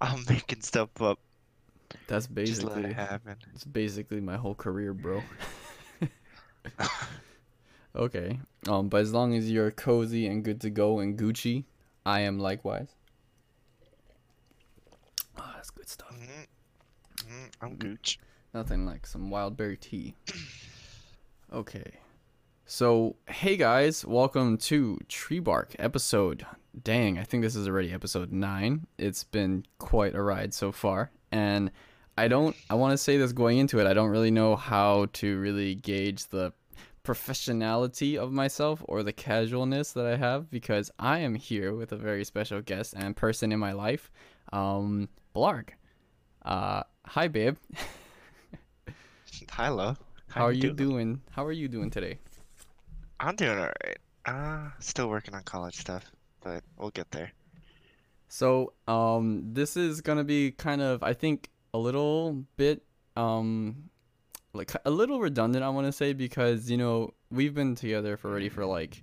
I'm making stuff up. That's Just basically it happen. it's basically my whole career, bro. okay. Um, but as long as you're cozy and good to go and Gucci, I am likewise. Oh, that's good stuff. Mhm. Mhm, I'm Gooch. Nothing like some wild berry tea. Okay. So, hey guys, welcome to Tree Bark episode. Dang, I think this is already episode 9. It's been quite a ride so far. And I don't I want to say this going into it. I don't really know how to really gauge the professionality of myself or the casualness that I have because I am here with a very special guest and person in my life, um Blarg. Uh hi babe. Hi, love. How are you doing? How are you doing today? I'm doing alright. Uh, still working on college stuff, but we'll get there. So, um, this is gonna be kind of, I think, a little bit, um, like a little redundant. I want to say because you know we've been together for already for like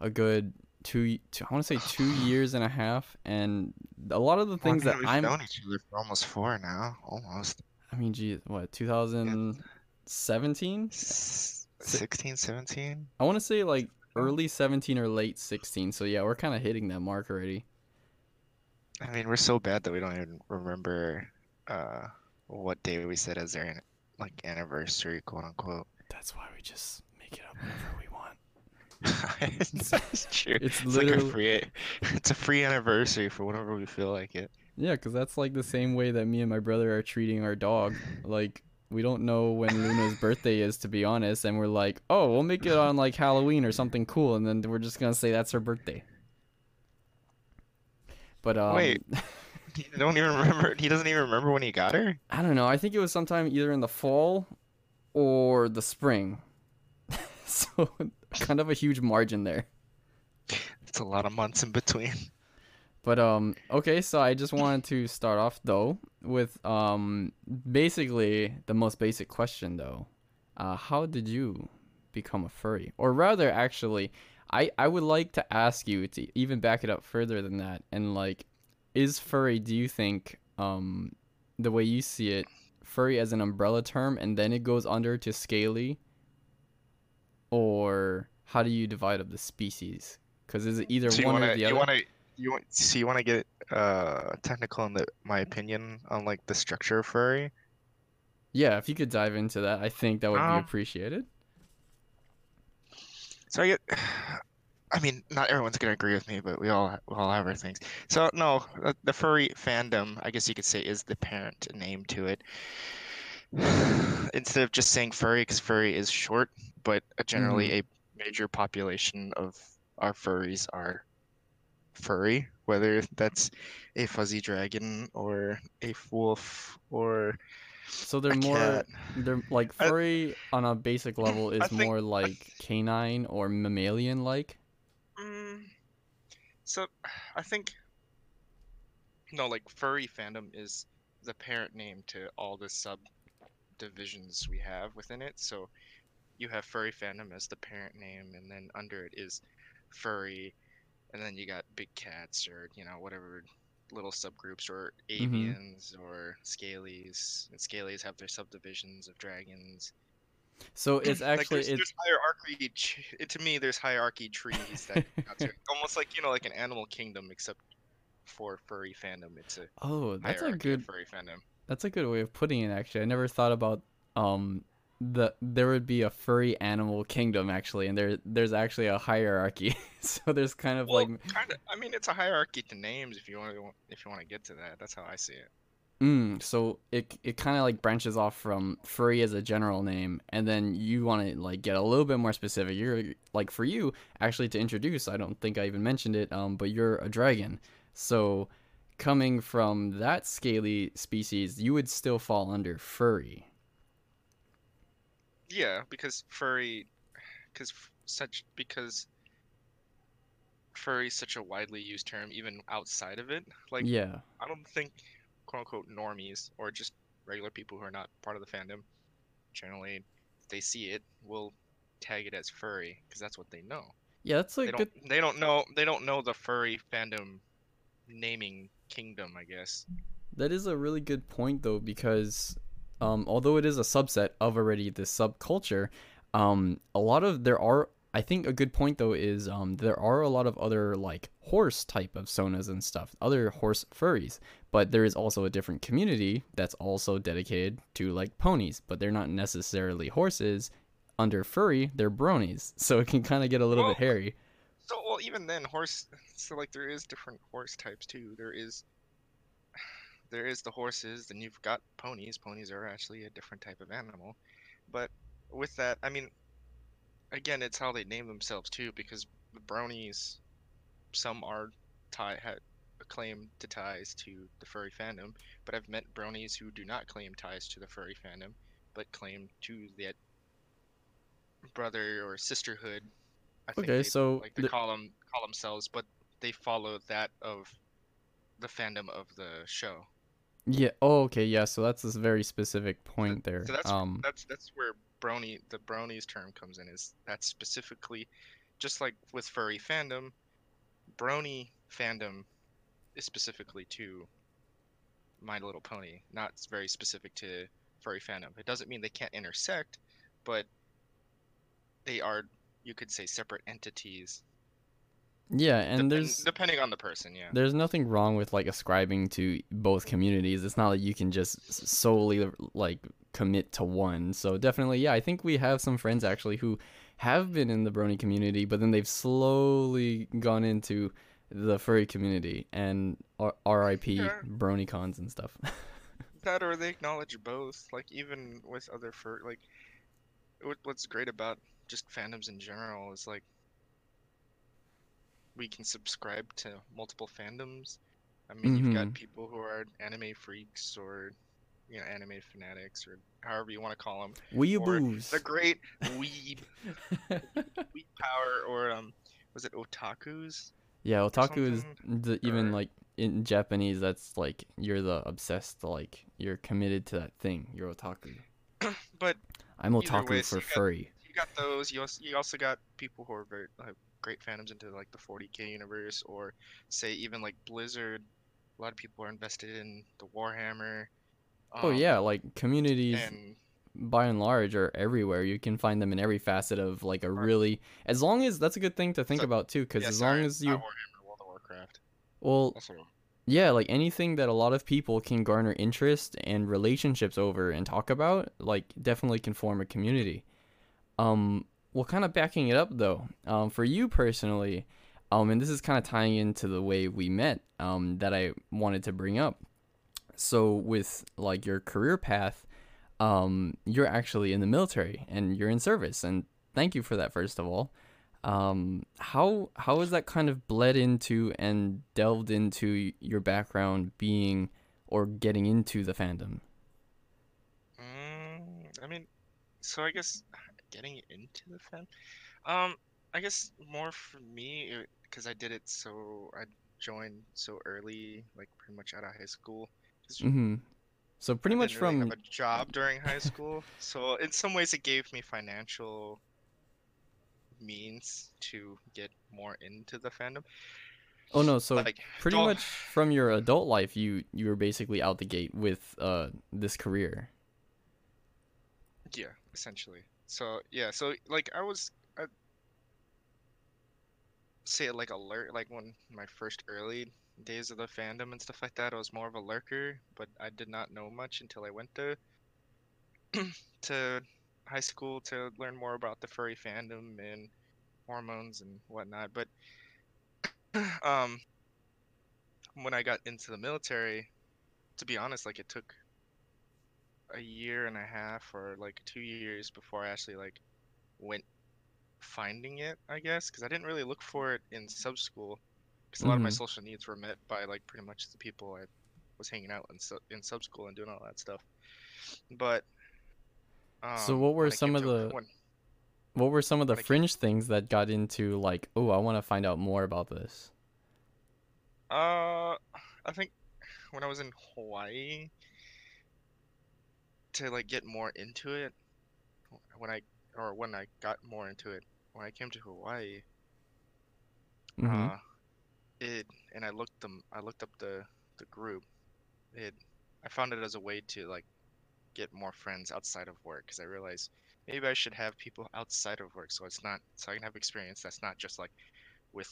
a good two, two I want to say two years and a half, and a lot of the things Well, that I'm, known each other for almost four now, almost. I mean, gee, what, 2017? S- 16, 17? I want to say like early 17 or late 16. So yeah, we're kind of hitting that mark already. I mean, we're so bad that we don't even remember uh what day we said as our like anniversary, quote unquote. That's why we just make it up whenever we want. That's true. It's It's like a free, it's a free anniversary for whenever we feel like it. Yeah, because that's like the same way that me and my brother are treating our dog. Like, we don't know when Luna's birthday is, to be honest, and we're like, oh, we'll make it on like Halloween or something cool, and then we're just gonna say that's her birthday. But um, Wait. He don't even remember. He doesn't even remember when he got her. I don't know. I think it was sometime either in the fall or the spring. so kind of a huge margin there. It's a lot of months in between. But um okay, so I just wanted to start off though with um basically the most basic question though. Uh how did you become a furry? Or rather actually, I I would like to ask you to even back it up further than that and like is furry do you think um the way you see it furry as an umbrella term and then it goes under to scaly or how do you divide up the species? Cuz is it either So one wanna, or the you other? wanna, you want, so you wanna get uh technical in the my opinion on like the structure of furry? Yeah, if you could dive into that, I think that would be Um, appreciated. So I get, I mean, not everyone's gonna agree with me, but we all we all have our things. So no, uh, the furry fandom, I guess you could say, is the parent name to it. Instead of just saying furry, because furry is short, but generally a major population of our furries are furry, whether that's a fuzzy dragon or a wolf or So they're more cat. they're like I- furry on a basic level is think- more like canine or mammalian like. Mm, so I think no, like furry fandom is the parent name to all the subdivisions we have within it. So you have furry fandom as the parent name, and then under it is furry, and then you got big cats or you know whatever little subgroups or avians or scalies. And scalies have their subdivisions of dragons. So it's Like, actually there's, it's there's hierarchy. ch- it- To me, there's hierarchy trees that almost like you know, like an animal kingdom, except for furry fandom. It's a oh, that's a good furry fandom. that's a good way of putting it actually. I never thought about um the there would be a furry animal kingdom actually and there there's actually a hierarchy. so there's kind of Well, like kind of. I mean, it's a hierarchy to names. If you want to, if you want to get to that, that's how I see it. Mm, so it it kind of like branches off from furry as a general name, and then you want to like get a little bit more specific. You're like for you actually to introduce. I don't think I even mentioned it. Um, but you're a dragon, so coming from that scaly species, you would still fall under furry. Yeah, because furry, because such because furry is such a widely used term, even outside of it. Like, yeah, I don't think quote unquote normies or just regular people who are not part of the fandom generally if they see it will tag it as furry because that's what they know. yeah, that's like They good. don't they don't know they don't know the furry fandom naming kingdom, I guess. that is a really good point though because um, although it is a subset of already this subculture, um, a lot of there are I think a good point though is um, there are a lot of other like horse type of sonas and stuff, other horse furries, but there is also a different community that's also dedicated to like ponies, but they're not necessarily horses. Under furry, they're bronies, so it can kind of get a little Well, bit hairy. So well, even then, horse. So like, there is different horse types too. There is, there is the horses. Then you've got ponies. Ponies are actually a different type of animal. But with that, I mean, again, it's how they name themselves too. Because the bronies, some are tie had claim to ties to the furry fandom, but I've met bronies who do not claim ties to the furry fandom, but claim to that brother or sisterhood. I think Okay, they so like to the- call them call themselves, but they follow that of the fandom of the show. Yeah. Oh, okay. Yeah. So that's a very specific point there. So that's um. that's that's where brony the bronies term comes in. Is that specifically, just like with furry fandom, brony fandom is specifically to My Little Pony, not very specific to furry fandom. It doesn't mean they can't intersect, but they are, you could say, separate entities. Yeah, and depen- there's depending on the person, yeah. there's nothing wrong with like ascribing to both communities. It's not like you can just solely like commit to one. So definitely, yeah, I think we have some friends actually who have been in the brony community, but then they've slowly gone into the furry community and R- RIP Yeah. brony cons and stuff. that or they acknowledge both like even with other fur like what's great about just fandoms in general is like we can subscribe to multiple fandoms i mean you've got Mhm. people who are anime freaks or you know anime fanatics or however you want to call them Weeaboos. the great weeb weeb power or um was it otakus Yeah, otaku is the, even or- like in Japanese. That's like you're the obsessed, like you're committed to that thing. You're otaku. but I'm otaku way, so for you got- furry. you got those. You also, you also got people who are very have great fandoms into like the 40k universe, or say even like Blizzard. A lot of people are invested in the Warhammer. oh um, yeah, like communities and by and large are everywhere. You can find them in every facet of like a really as long as that's a good thing to think So- about too, because yeah, as sorry, long as you Warhammer, World of Warcraft. well yeah like anything that a lot of people can garner interest and relationships over and talk about like definitely can form a community um well kind of backing it up though um for you personally um and this is kind of tying into the way we met um that i wanted to bring up. So with like your career path um you're actually in the military and you're in service and thank you for that first of all. Um how how is that kind of bled into and delved into your background being or getting into the fandom? Mm, I mean, so I guess getting into the fan, um, I guess more for me because I did it so I joined so early, like pretty much out of high school. mm-hmm so pretty I much didn't really from have a job during high school, so in some ways it gave me financial means to get more into the fandom. oh no so like pretty don't- much from your adult life you you were basically out the gate with uh this career yeah, essentially. So yeah, so like I was, I say like alert, like when my first early days of the fandom and stuff like that, I was more of a lurker, but I did not know much until I went to to high school to learn more about the furry fandom and hormones and whatnot. But um, when I got into the military, to be honest, like it took a year and a half or like two years before I actually like went finding it, I guess, because I didn't really look for it in sub school, because a lot of my Mhm. social needs were met by like pretty much the people I was hanging out in su- in sub school and doing all that stuff. But So um, what were some of the- when- what were some of the fringe things that got into like oh i want to find out more about this Uh, I think when I was in Hawaii, to like get more into it, when I or when I got more into it, when I came to Hawaii, hmm uh, it and I looked them, I looked up the the group. It I found it as a way to like get more friends outside of work because I realized maybe I should have people outside of work so it's not so I can have experience that's not just like with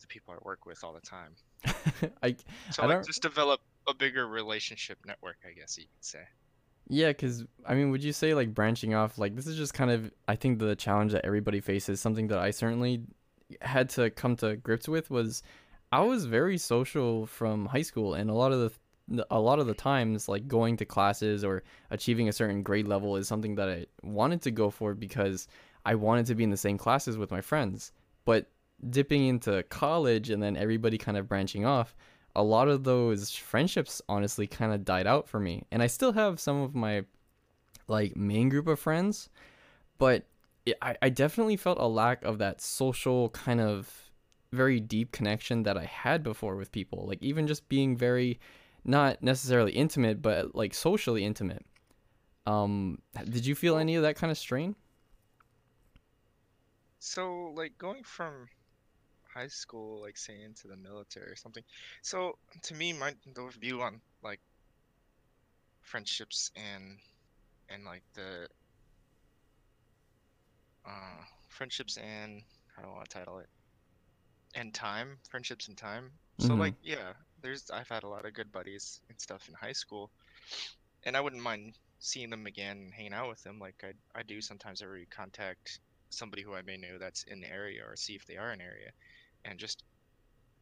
the people I work with all the time. I So I like just develop a bigger relationship network, I guess you could say. Yeah, because I mean, would you say like branching off, like this is just kind of, I think the challenge that everybody faces, something that I certainly had to come to grips with was I was very social from high school, and a lot of the, a lot of the times, like going to classes or achieving a certain grade level is something that I wanted to go for because I wanted to be in the same classes with my friends. But dipping into college and then everybody kind of branching off, a lot of those friendships honestly kind of died out for me. And I still have some of my like main group of friends, but it, I, I definitely felt a lack of that social kind of very deep connection that I had before with people. Like even just being very not necessarily intimate, but like socially intimate. Um, did you feel any of that kind of strain? So like going from high school, like say into the military or something. So to me, my the view on like friendships and and like the uh friendships and how do I want to title it? And time, friendships and time. So Mhm. like yeah, there's I've had a lot of good buddies and stuff in high school, and I wouldn't mind seeing them again and hanging out with them like I I do sometimes every contact somebody who I may know that's in the area or see if they are in area and just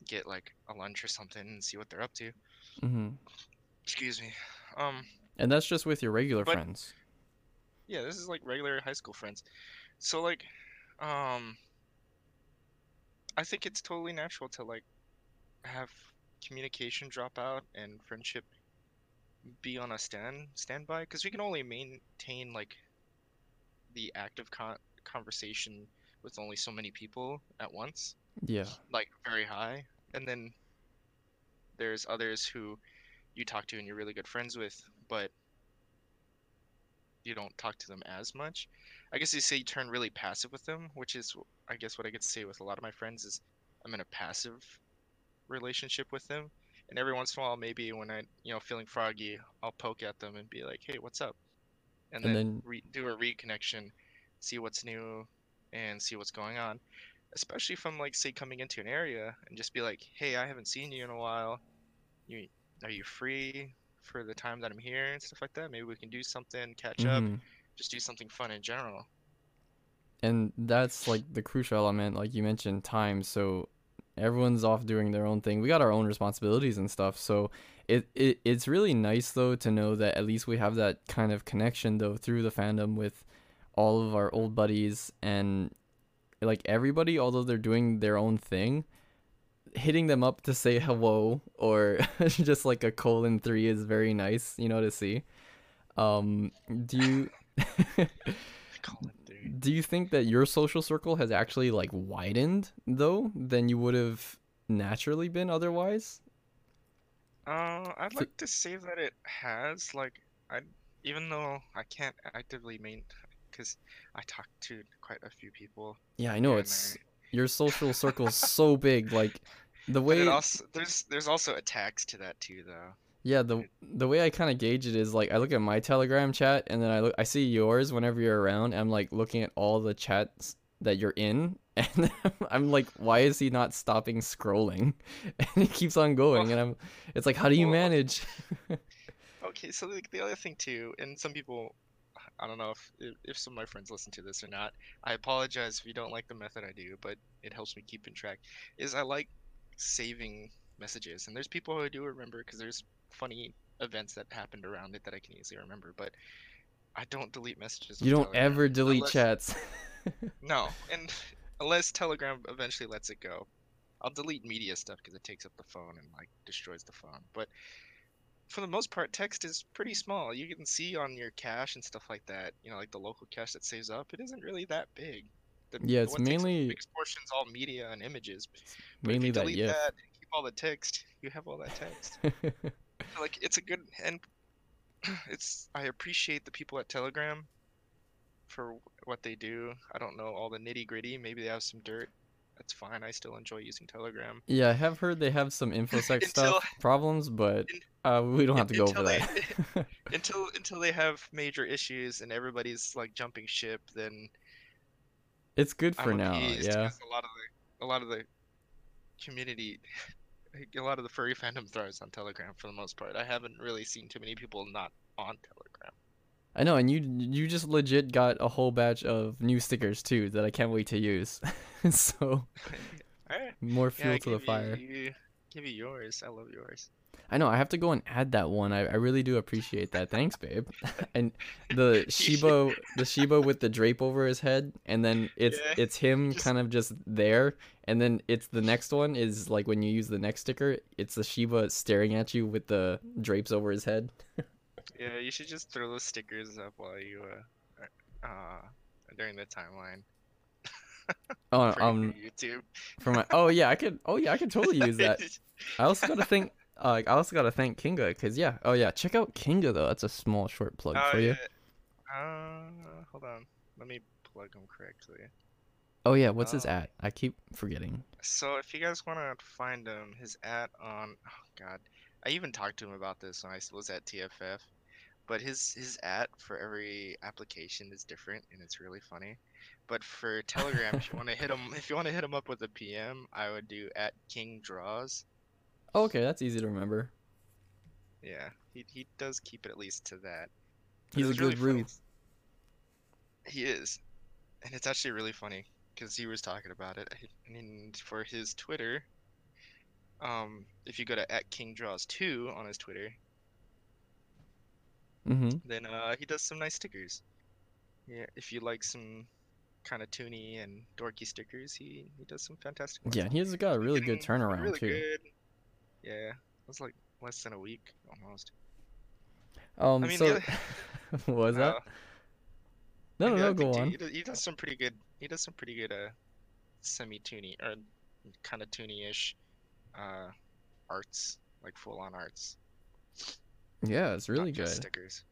get like a lunch or something and see what they're up to. hmm Excuse me. Um And that's just with your regular But- friends. yeah, this is like regular high school friends. So like um I think it's totally natural to like have communication drop out and friendship be on a stand standby because we can only maintain like the active con- conversation with only so many people at once. Yeah. like very high. And then there's others who you talk to and you're really good friends with but you don't talk to them as much. I guess you say you turn really passive with them which is i guess what i get to say with a lot of my friends is i'm in a passive relationship with them. And every once in a while maybe when i you know feeling froggy i'll poke at them and be like hey what's up? And, And then, then- re- do a reconnection see what's new and see what's going on especially from like say coming into an area and just be like, "Hey, I haven't seen you in a while. You are you free for the time that I'm here and stuff like that? Maybe we can do something, catch up, Mhm. just do something fun in general." And that's like the crucial element, like you mentioned, time. So everyone's off doing their own thing. We got our own responsibilities and stuff. So it, it it's really nice though to know that at least we have that kind of connection though through the fandom with all of our old buddies and like everybody, although they're doing their own thing, hitting them up to say hello or just like a colon three is very nice, you know, to see. Um, do you do you think that your social circle has actually like widened though than you would have naturally been otherwise? Uh, I'd like to say that it has like I even though I can't actively main because I talk to quite a few people. Yeah, I know it's your social circle's so big. Like the way, also there's there's also attacks to that too though. yeah, the the way I kind of gauge it is like I look at my Telegram chat and then I look, I see yours whenever you're around. And I'm like looking at all the chats that you're in, and I'm like, why is he not stopping scrolling? And he keeps on going, and I'm, it's like, how do you Well, manage? Okay, so like the other thing too, and some people, I don't know if, if if some of my friends listen to this or not. I apologize if you don't like the method I do, but it helps me keep in track. Is I like saving messages, and there's people who I do remember because there's funny events that happened around it that I can easily remember, but I don't delete messages. You don't Telegram ever delete unless- chats. No, and unless Telegram eventually lets it go, I'll delete media stuff because it takes up the phone and like destroys the phone. But for the most part, text is pretty small. You can see on your cache and stuff like that. You know, like the local cache that saves up. It isn't really that big. The, Yeah, it's takes mainly- biggest portion's all media and images. But if Mainly you that delete GIF. that and keep all the text, you have all that text. like it's a good and it's I appreciate the people at Telegram for what they do. I don't know all the nitty gritty. Maybe they have some dirt. That's fine. I still enjoy using Telegram. yeah, I have heard they have some infosec stuff problems, but Uh, we don't have to go over they- that. until until they have major issues and everybody's like jumping ship, then it's good for I'm now. Yeah, a lot of the a lot of the community, a lot of the furry fandom thrives on Telegram for the most part. I haven't really seen too many people not on Telegram. I know, and you you just legit got a whole batch of new stickers too that I can't wait to use. so Alright, more yeah, fuel to the fire. You, give you yours. I love yours. I know I have to go and add that one. I, I really do appreciate that. Thanks, babe. and the Shiba the Shiba with the drape over his head, and then it's Yeah, it's him just- kind of just there, and then it's the next one is like when you use the next sticker, it's the Shiba staring at you with the drapes over his head. Yeah, you should just throw those stickers up while you uh, uh during the timeline Oh, for um, YouTube. for my oh yeah, I could oh yeah, I could totally use that. I also gotta thank uh, I also gotta thank Kinga because yeah oh yeah check out Kinga though that's a small short plug Oh, for you. Uh, hold on. Let me plug him correctly. Oh yeah, what's his Uh, at? I keep forgetting. So if you guys want to find him, his at on oh god, I even talked to him about this when I was at TFF. But his his at for every application is different, and it's really funny. But for Telegram, if you want to hit him, if you want to hit him up with a PM, I would do at King Draws. Oh, okay, that's easy to remember. Yeah, he he does keep it at least to that. But He's a really good funny. He is, and it's actually really funny because he was talking about it. I mean, for his Twitter, um, if you go to at King Draws two on his Twitter, Mm-hmm. then uh, he does some nice stickers. Yeah, if you like some kind of toony and dorky stickers, he he does some fantastic ones. Yeah, he's got a really good turnaround really too. Good. Yeah, it was like less than a week almost. Um, I mean, so the what was that? Uh, No, no, I no, go on. He does, he does some pretty good. He does some pretty good uh, semi-toony or kind of toony-ish uh, arts, like full-on arts. Yeah, it's really good. Stickers.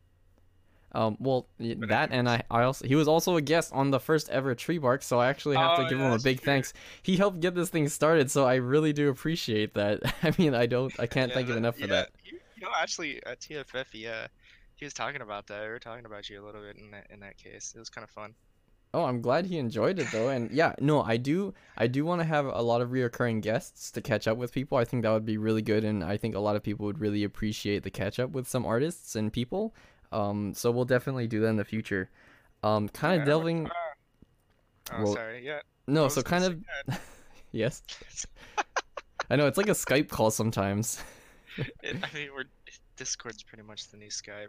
Um, well, But that and I, I also he was also a guest on the first ever Tree Bark, so I actually have Oh, to give yeah, him a big true. thanks. He helped get this thing started, so I really do appreciate that. I mean, I don't, I can't Yeah, thank him enough for that. You, you know, actually, at TFF, yeah, he was talking about that. We were talking about you a little bit in that in that case. It was kind of fun. Oh, I'm glad he enjoyed it though, and yeah, no, I do, I do want to have a lot of reoccurring guests to catch up with people. I think that would be really good, and I think a lot of people would really appreciate the catch up with some artists and people. Um, so we'll definitely do that in the future. Um, kind of Yeah, delving, Oh, Well, sorry. Yeah. No, so kind of, yes. I know it's like a Skype call sometimes. it- I mean, we're Discord's pretty much the new Skype.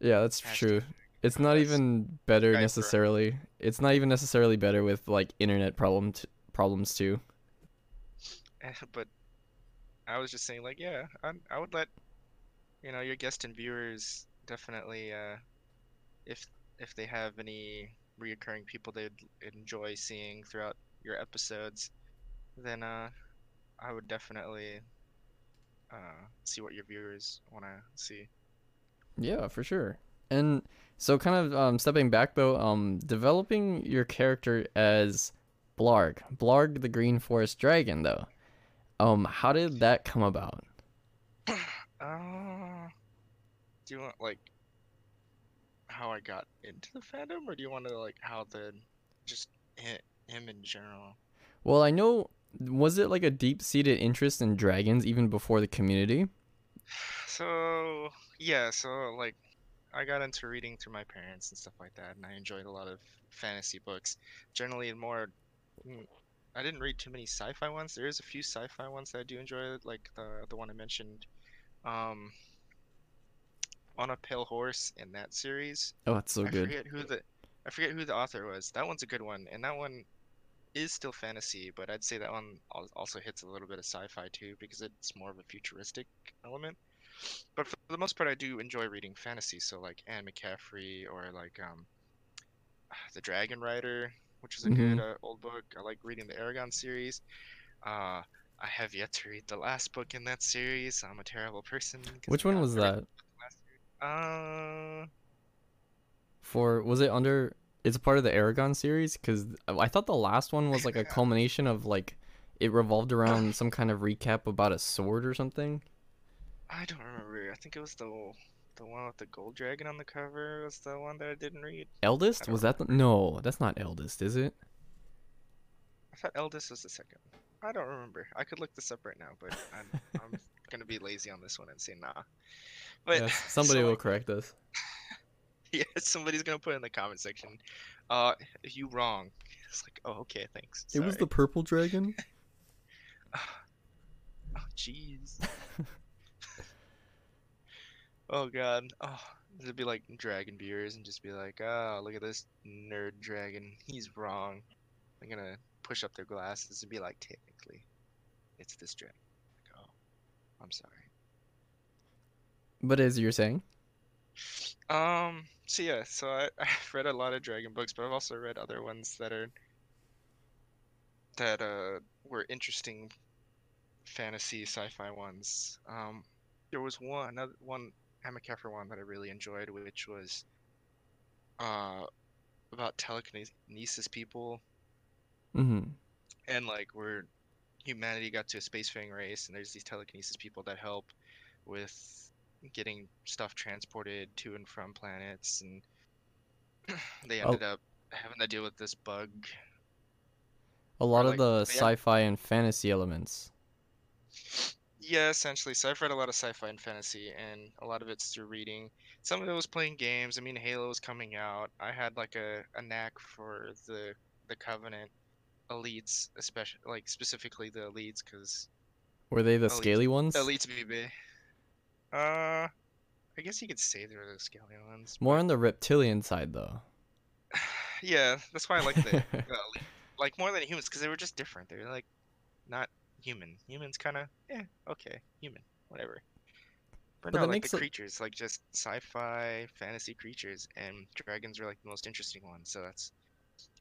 Yeah, that's Hashtag true. It's not even better necessarily. It's not even necessarily better with like internet problem t- problems too. Eh, but I was just saying, like, yeah, I, I would let you know your guest and viewers definitely, uh, if if they have any reoccurring people they'd enjoy seeing throughout your episodes, then uh, I would definitely uh see what your viewers want to see. Yeah, for sure. And so kind of um, stepping back though, um, developing your character as Blarg, Blarg the Green Forest Dragon though. Um, how did that come about? Uh, do you want like how I got into the fandom, or do you want to like how the just hi- him in general? Well, I know was it like a deep-seated interest in dragons even before the community? So yeah, so like I got into reading through my parents and stuff like that, and I enjoyed a lot of fantasy books. Generally, more. mm, I didn't read too many sci-fi ones. There is a few sci-fi ones that I do enjoy, like the the one I mentioned, um, on a pale horse in that series. Oh, that's so I good. forget who the I forget who the author was. That one's a good one, and that one is still fantasy, but I'd say that one also hits a little bit of sci-fi too because it's more of a futuristic element. But for the most part, I do enjoy reading fantasy. So like Anne McCaffrey or like um, the Dragon Rider, which is a good uh, old book. I like reading the Eragon series. Uh, I have yet to read the last book in that series. I'm a terrible person. Which one was that? Uh, For was it under? It's a part of the Eragon series because I thought the last one was like a culmination of like it revolved around some kind of recap about a sword or something. I don't remember. I think it was the the one with the gold dragon on the cover was the one that I didn't read. Eldest? Was that the... No, that's not Eldest, is it? I thought Eldest was the second. I don't remember. I could look this up right now, but I'm I'm gonna be lazy on this one and say nah. But Yes, somebody so, will correct us. Yeah, somebody's gonna put in the comment section. Uh, you wrong. It's like, oh, okay, thanks. It was the purple dragon? Oh, jeez. Oh god. Oh, it'd be like dragon beers and just be like, oh, look at this nerd dragon. He's wrong. They're gonna push up their glasses and be like, technically, it's this dragon. Like, oh, I'm sorry. But as you're saying? Um. So yeah. So I I've read a lot of dragon books, but I've also read other ones that are that uh were interesting fantasy sci-fi ones. Um, there was one another one Anne McCaffrey one that I really enjoyed, which was uh about telekinesis people Mm-hmm. and like where humanity got to a spacefaring race and there's these telekinesis people that help with getting stuff transported to and from planets and they Oh. ended up having to deal with this bug A lot Or, of like, the sci-fi and fantasy elements. Yeah essentially so i've read a lot of sci-fi and fantasy and a lot of it's through reading some of it was playing games i mean halo was coming out i had like a, a knack for the the covenant elites especially like specifically the elites because Were they the Elites- scaly ones? Elites BB. Uh, I guess you could say they were the scaly ones. More on the reptilian side, though. Yeah, that's why I like the, the elite. like more than humans because they were just different. They were like not human. Humans kind of yeah okay human whatever. But, But no, like the it- creatures, like just sci-fi fantasy creatures, and dragons are like the most interesting ones. So that's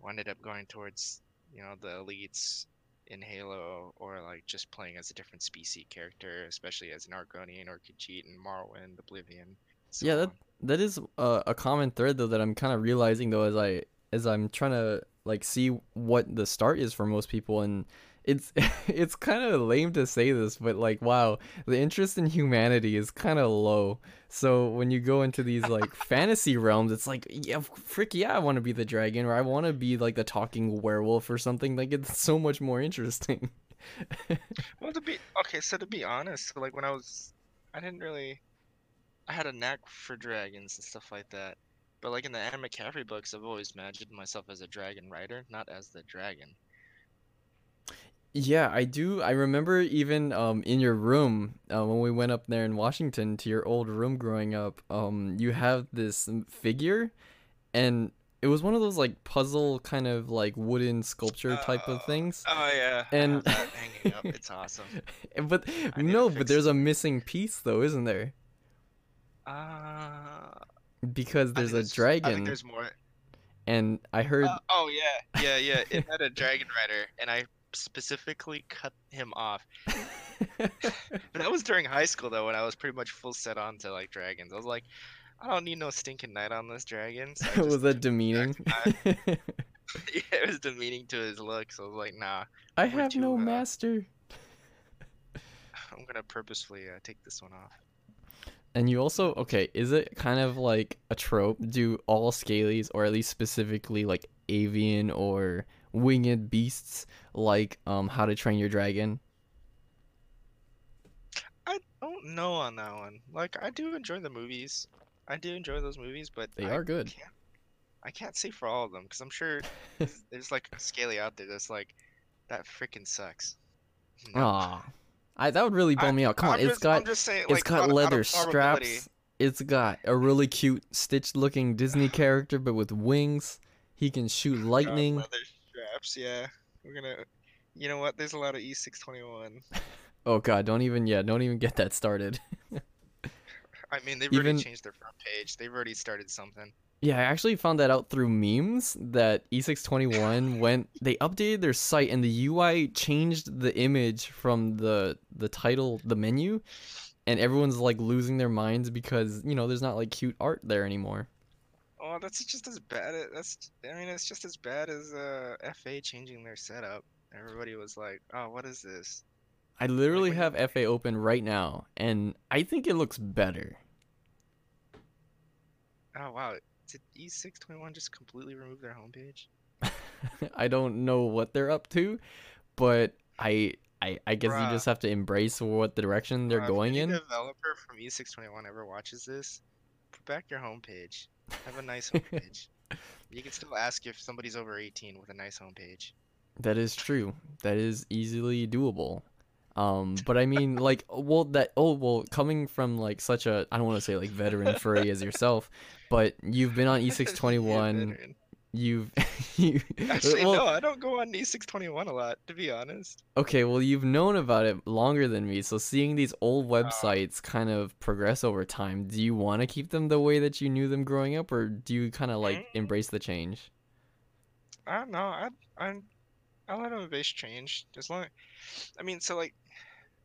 I ended up going towards you know the elites in Halo, or like just playing as a different species character, especially as an Argonian or Khajiit and Morrowind, Oblivion. so Yeah, that that is a, a common thread though that I'm kind of realizing though as I as I'm trying to like see what the start is for most people and it's it's kind of lame to say this but like wow the interest in humanity is kind of low so when you go into these like fantasy realms it's like yeah frick yeah I want to be the dragon or I want to be like the talking werewolf or something like it's so much more interesting Well, to be okay, so to be honest, like when I was, I didn't really, I had a knack for dragons and stuff like that. But like in the Anna McCaffrey books, I've always imagined myself as a dragon rider, not as the dragon. Yeah, I do. I remember even um in your room uh, when we went up there in Washington to your old room growing up. Um, you have this figure, and it was one of those like puzzle kind of like wooden sculpture type of Oh, things. Oh yeah, And- hanging up. It's awesome. But no, but there's it. a missing piece though, isn't there? Uh, Because there's a I dragon, think there's more. and I heard. Uh, oh yeah, yeah, yeah. It had a dragon rider, and I specifically cut him off. But that was during high school though, when I was pretty much full set on to like dragons. I was like, I don't need no stinking knight on this dragon. So was that demeaning? yeah, it was demeaning to his look. So I was like, nah, I have no uh, master. I'm gonna purposefully uh, take this one off. And you also okay, is it kind of like a trope? Do all scalies or at least specifically like avian or winged beasts like um how to train your dragon? I don't know on that one. Like, I do enjoy the movies. I do enjoy those movies, but They I are good. Can't, I can't say for all of them because I'm sure there's, like a scaly out there that's like, that freaking sucks. No. Aw. I that would really bum me out. Come on, I'm it's just, got I'm just saying, it's like, got out of- out leather straps. It's got a really cute stitched looking Disney character but with wings. He can shoot lightning. leather straps, yeah. We're gonna. You know what? There's a lot of E621. Oh god, don't even yeah, don't even get that started. I mean, they've Even- already changed their front page. They've already started something. Yeah, I actually found that out through memes that E E621 went they updated their site and the UI changed the image from the the title, the menu, and everyone's like losing their minds because, you know, there's not like cute art there anymore. Oh, that's just as bad. a- That's. I mean, it's just as bad as uh, FA changing their setup. Everybody was like, "Oh, what is this?" I literally you- have FA open right now, and I think it looks better. Oh wow, did E621 just completely remove their homepage? I don't know what they're up to, but I I, I guess Bruh. you just have to embrace what the direction they're going if in. any developer from E621 ever watches this, back your homepage. Have a nice homepage. you can still ask if somebody's over 18 with a nice homepage. That is true. That is easily doable. Um, but I mean, like, well, that oh well, coming from like such a I don't want to say like veteran furry as yourself, but you've been on E621. You've you Actually, well, no, I don't go on E621 a lot, to be honest. Okay, well, you've known about it longer than me, so seeing these Uh. old websites kind of progress over time, do you want to keep them the way that you knew them growing up, or do you kind of like Mm. embrace the change? I don't know. I I I let them base change as long. I mean, so like,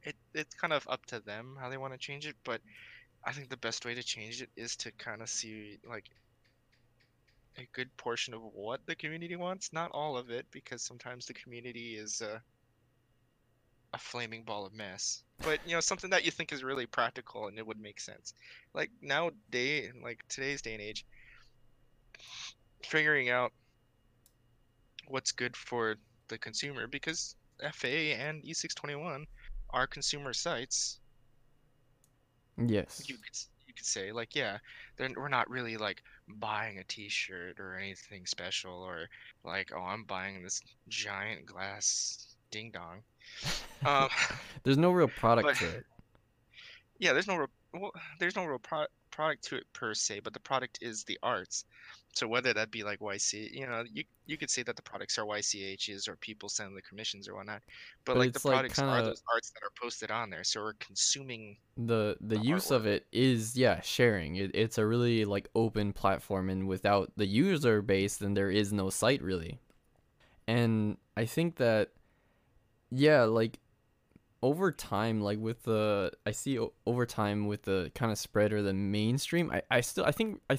it it's kind of up to them how they want to change it, but I think the best way to change it is to kind of see like a good portion of what the community wants, not all of it, because sometimes the community is uh, a flaming ball of mess. But you know, something that you think is really practical and it would make sense. Like nowadays, like today's day and age, figuring out what's good for the consumer because FA and E621 are consumer sites. Yes. You could you could say like yeah, they're, we're not really like buying a T-shirt or anything special or like oh I'm buying this giant glass ding dong. Um, There's no real product but- to it. yeah, there's no real, well, there's no real pro- product to it per se, but the product is the arts. So whether that be like YC, you know, you you could say that the products are YCHs or people send the commissions or whatnot, but, But like the like, products are kinda- those arts that are posted on there. So we're consuming. The the the use of it is yeah sharing. It, it's a really like open platform, and without the user base, then there is no site really. And I think that yeah, like over time, like with the I see over time with the kind of spread or the mainstream, I, I still I think I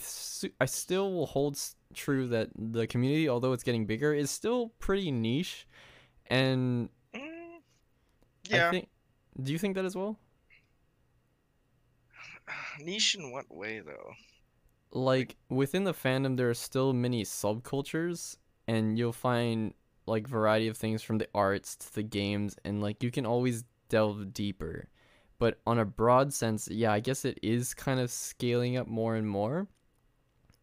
I still will hold true that the community, although it's getting bigger, is still pretty niche. And Mm, yeah, think, do you think that as well? niche in what way though? like within the fandom there are still many subcultures and you'll find like variety of things from the arts to the games and like you can always delve deeper but on a broad sense yeah i guess it is kind of scaling up more and more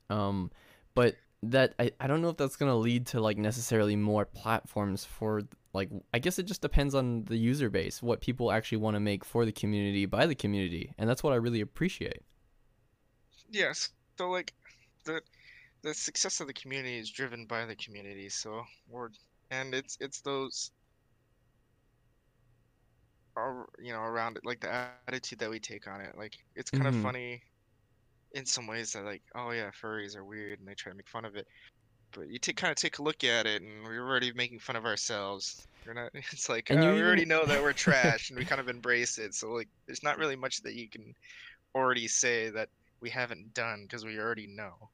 um but that i, I don't know if that's to lead to like necessarily more platforms for like i guess it just depends on the user base what people actually want to make for the community by the community and that's what i really appreciate Yes. So like the the success of the community is driven by the community. So we're and it's it's those you know around it like the attitude that we take on it. Like it's kind Mhm. of funny in some ways that like oh yeah furries are weird and they try to make fun of it. But you take kind of take a look at it and we're already making fun of ourselves. We're not. It's like you we already know that we're trash and we kind of embrace it. So like there's not really much that you can already say that we haven't done because we already know.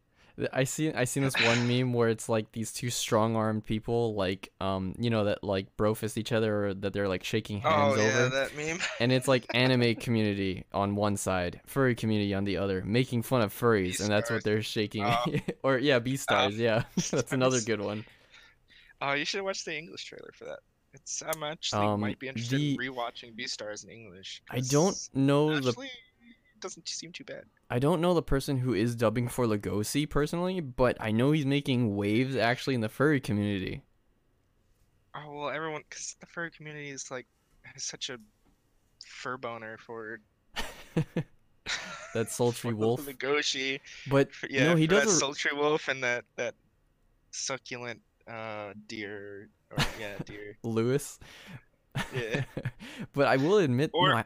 I see I seen this one meme where it's like these two strong armed people like um you know that like bro fist each other or that they're like shaking hands oh yeah, over that meme. and it's like anime community on one side, furry community on the other, making fun of furries and that's what they're shaking Oh. or yeah, Beastars, yeah. that's another good one. Oh, you should watch the English trailer for that. It's I'm actually Um, might be interested the- in rewatching Beastars in English. I don't know the Actually, it doesn't seem too bad. I don't know the person who is dubbing for Legoshi personally, but I know he's making waves actually in the furry community. Oh well, everyone, because the furry community is like has such a fur boner for That sultry wolf. The Goshi, But yeah, no, he for that does a, sultry wolf and that that succulent uh deer or yeah deer. Louis. Yeah. but I will admit, Or- no, I,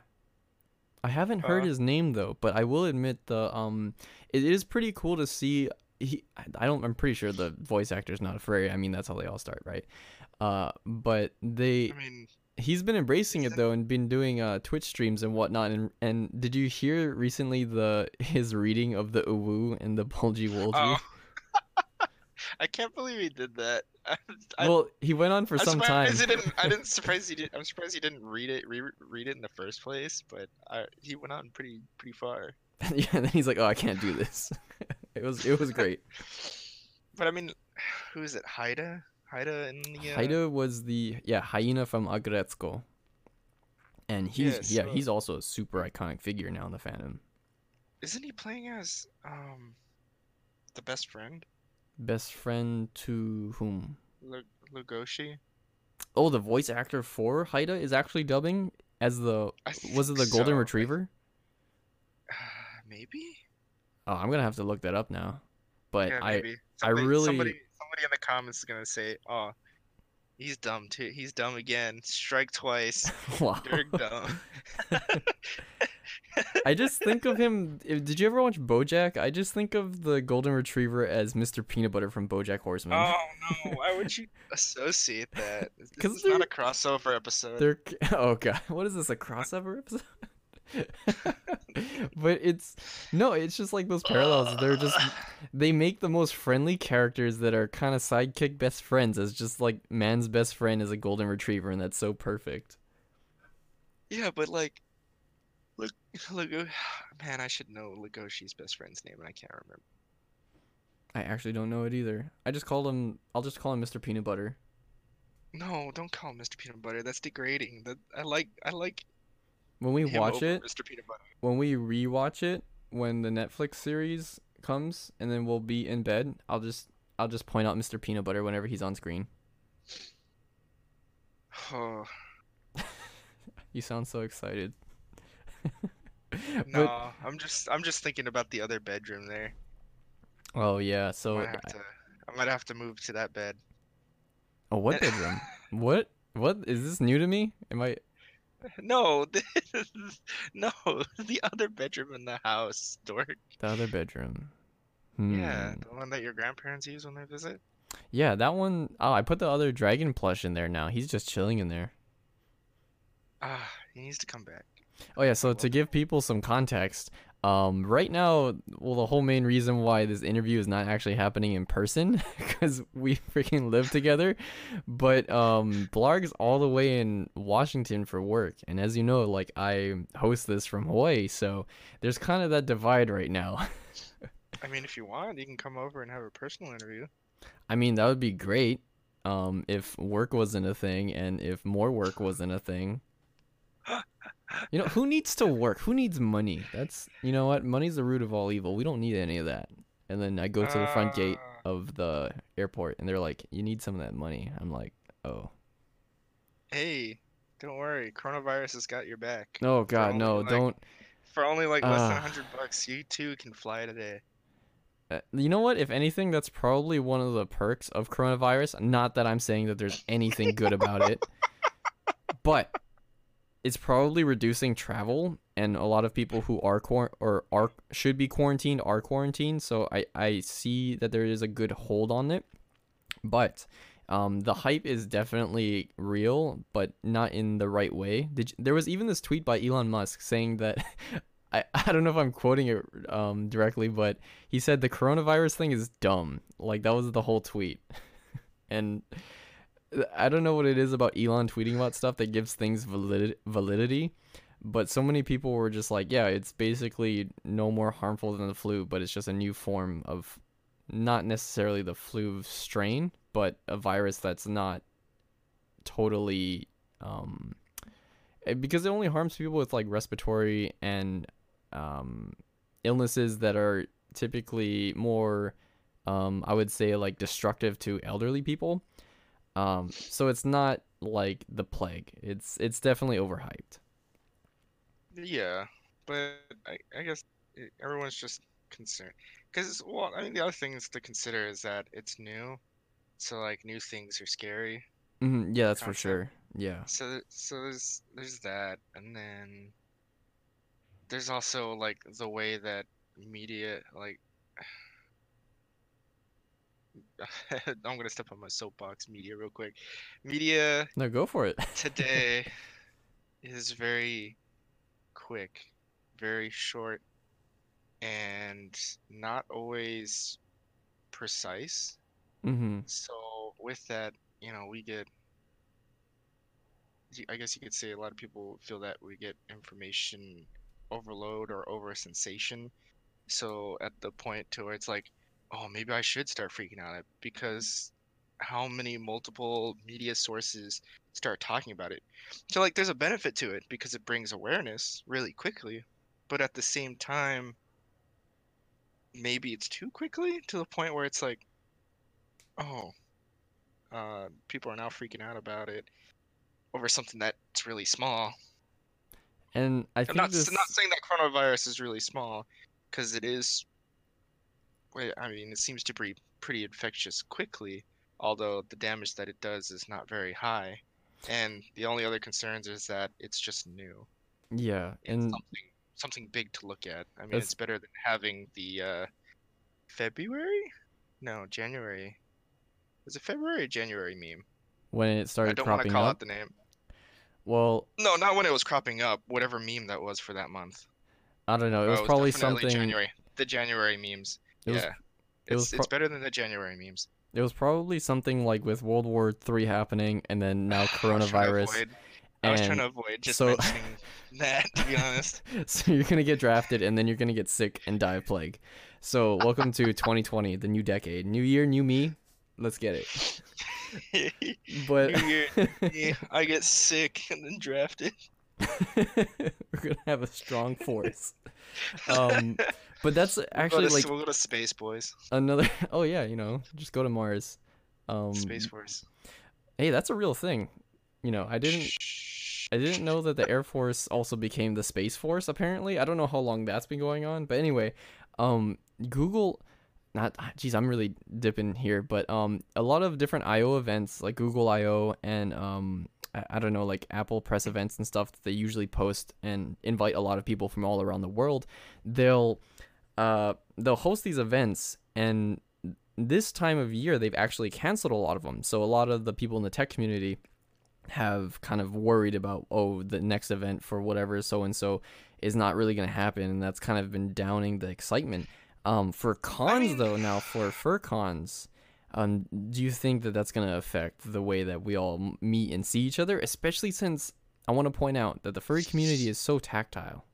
I haven't heard Uh. his name though. But I will admit the um, it is pretty cool to see. He, I don't. I'm pretty sure the voice actor is not a furry. I mean, that's how they all start, right? Uh, but they, I mean, he's been embracing it though, and been doing uh Twitch streams and whatnot. And and did you hear recently the his reading of the Uwu and the Bulgy Wulgy? oh. I can't believe he did that. I, I, well, he went on for I'm some time. Didn't, I didn't surprise he did. I'm surprised he didn't read it, re- read it in the first place. But I, he went on pretty, pretty far. yeah, and then he's like, "Oh, I can't do this." it was it was great. But I mean, who is it? Haida? Haida in the. Uh... Haida was the yeah hyena from Aggretsuko, and he's Yeah, yeah he's also a super iconic figure now in the fandom. Isn't he playing as um, the best friend, Best friend to whom? Lu- Legoshi? Oh, the voice actor for Haida is actually dubbing as the was it the golden so. retriever? Maybe. Oh, I'm gonna have to look that up now. But yeah, I maybe. I really- somebody, somebody in the comments is gonna say, "Oh, he's dumb too. He's dumb again. Strike twice. wow. Dumb." I just think of him. Did you ever watch BoJack? I just think of the golden retriever as Mr. Peanut Butter from BoJack Horseman. oh no! Why would you associate that? Because it's not a crossover episode. They're oh god, what is this? A crossover episode? but it's no, it's just like those parallels. They're just they make the most friendly characters that are kind of sidekick best friends as just like man's best friend is a golden retriever, and that's so perfect. Yeah, but like, look, look, man, I should know Legoshi's best friend's name, and I can't remember. I actually don't know it either. I just called him. I'll just call him Mr. Peanut Butter. No, don't call him Mr. Peanut Butter. That's degrading. That I like. I like When we him watch it, Mr. Peanut Butter. when we rewatch it, when the Netflix series comes, and then we'll be in bed, I'll just I'll just point out Mr. Peanut Butter whenever he's on screen. Oh You sound so excited. No, But I'm just. I'm just thinking about the other bedroom there. oh yeah, I so might have to. I might have to move to that bed. oh what bedroom? what what is this new to me? Am I No, this, no, the other bedroom in the house, dork. the other bedroom? Yeah, Hmm. the one that your grandparents use when they visit. Yeah, that one oh I put the other dragon plush in there now. He's just chilling in there. Ah, he needs to come back. Oh yeah, so to give people some context, um, right now, well, the whole main reason why this interview is not actually happening in person because we freaking live together, but um, Blarg's all the way in Washington for work, and as you know, like I host this from Hawaii, so there's kind of that divide right now. I mean, if you want, you can come over and have a personal interview. I mean, that would be great, um, if work wasn't a thing and if more work wasn't a thing. You know, who needs to work? Who needs money? That's you know what? Money's the root of all evil. We don't need any of that. And then I go to the front gate Uh, of the airport and they're like, "You need some of that money." I'm like, "Oh. Hey, don't worry, coronavirus has got your back. Oh god, no. like, Don't For only like less than Ah. a hundred bucks, you too can fly today. Uh, you know what? If anything, that's probably one of the perks of coronavirus. Not that I'm saying that there's anything good about it, but it's probably reducing travel, and a lot of people who are quar- or are should be quarantined are quarantined. So I I see that there is a good hold on it, but. Um, the hype is definitely real, but not in the right way. Did you, there was even this tweet by Elon Musk saying that I, I don't know if I'm quoting it um, directly, but he said the coronavirus thing is dumb. Like that was the whole tweet. and I don't know what it is about Elon tweeting about stuff that gives things valid- validity, but so many people were just like, yeah, it's basically no more harmful than the flu, but it's just a new form of not necessarily the flu strain, but a virus that's not totally um eh, because it only harms people with like respiratory and um illnesses that are typically more um I would say like destructive to elderly people. Um so it's not like the plague. It's it's definitely overhyped. Yeah, but I, I guess it, everyone's just concerned because well, I mean, the other things to consider is that it's new, so like new things are scary. hmm yeah, that's for sure. Yeah. So so there's there's that, and then there's also like the way that media like I'm gonna step on my soapbox media real quick. Media No, go for it. today is very quick, very short, and not always precise. Mm-hmm. So with that, you know, we get. I guess you could say a lot of people feel that we get information overload or over sensation. So at the point to where it's like, oh, maybe I should start freaking out it because how many multiple media sources start talking about it. So like there's a benefit to it because it brings awareness really quickly, but at the same time maybe it's too quickly to the point where it's like oh, uh people are now freaking out about it over something that's really small. And I I'm not this. not saying that coronavirus is really small because it is I mean it seems to be pretty infectious quickly, although the damage that it does is not very high. And the only other concerns is that it's just new. yeah, It's and something something big to look at. I mean, it's better than having the uh, February? No, January. Was it February or January meme? when it started I don't want to call up, out the name. well, No, not when it was cropping up. Whatever meme that was for that month. I don't know. It Oh, was probably something. January. The January memes. It was yeah. it was It's, pro- it's better than the January memes. It was probably something like with World War Three happening, and then now I was trying to coronavirus. I was trying to avoid just so- mentioning that, to be honest. so you're gonna get drafted, and then you're gonna get sick and die of plague. So welcome to 2020, the new decade, new year, new me. Let's get it. But New year, yeah, I get sick and then drafted. we're gonna have a strong force. Um, but that's actually we'll to, like we'll go to Space Boys. another. Oh yeah, you know, just go to Mars. Um, Space Force. hey, that's a real thing. You know, I didn't. Shh. I didn't know that the Air Force also became the Space Force. Apparently, I don't know how long that's been going on, but anyway, um, Google, not, geez, I'm really dipping here, but um, a lot of different I/O events like Google I/O and um, I, I don't know, like Apple press events and stuff that they usually post and invite a lot of people from all around the world. They'll, uh, they'll host these events and this time of year they've actually canceled a lot of them. So a lot of the people in the tech community have kind of worried about oh the next event for whatever so and so is not really going to happen and that's kind of been downing the excitement. Um for cons mean- though now for fur cons um do you think that that's going to affect the way that we all meet and see each other? Especially since i want to point out that the furry community is so tactile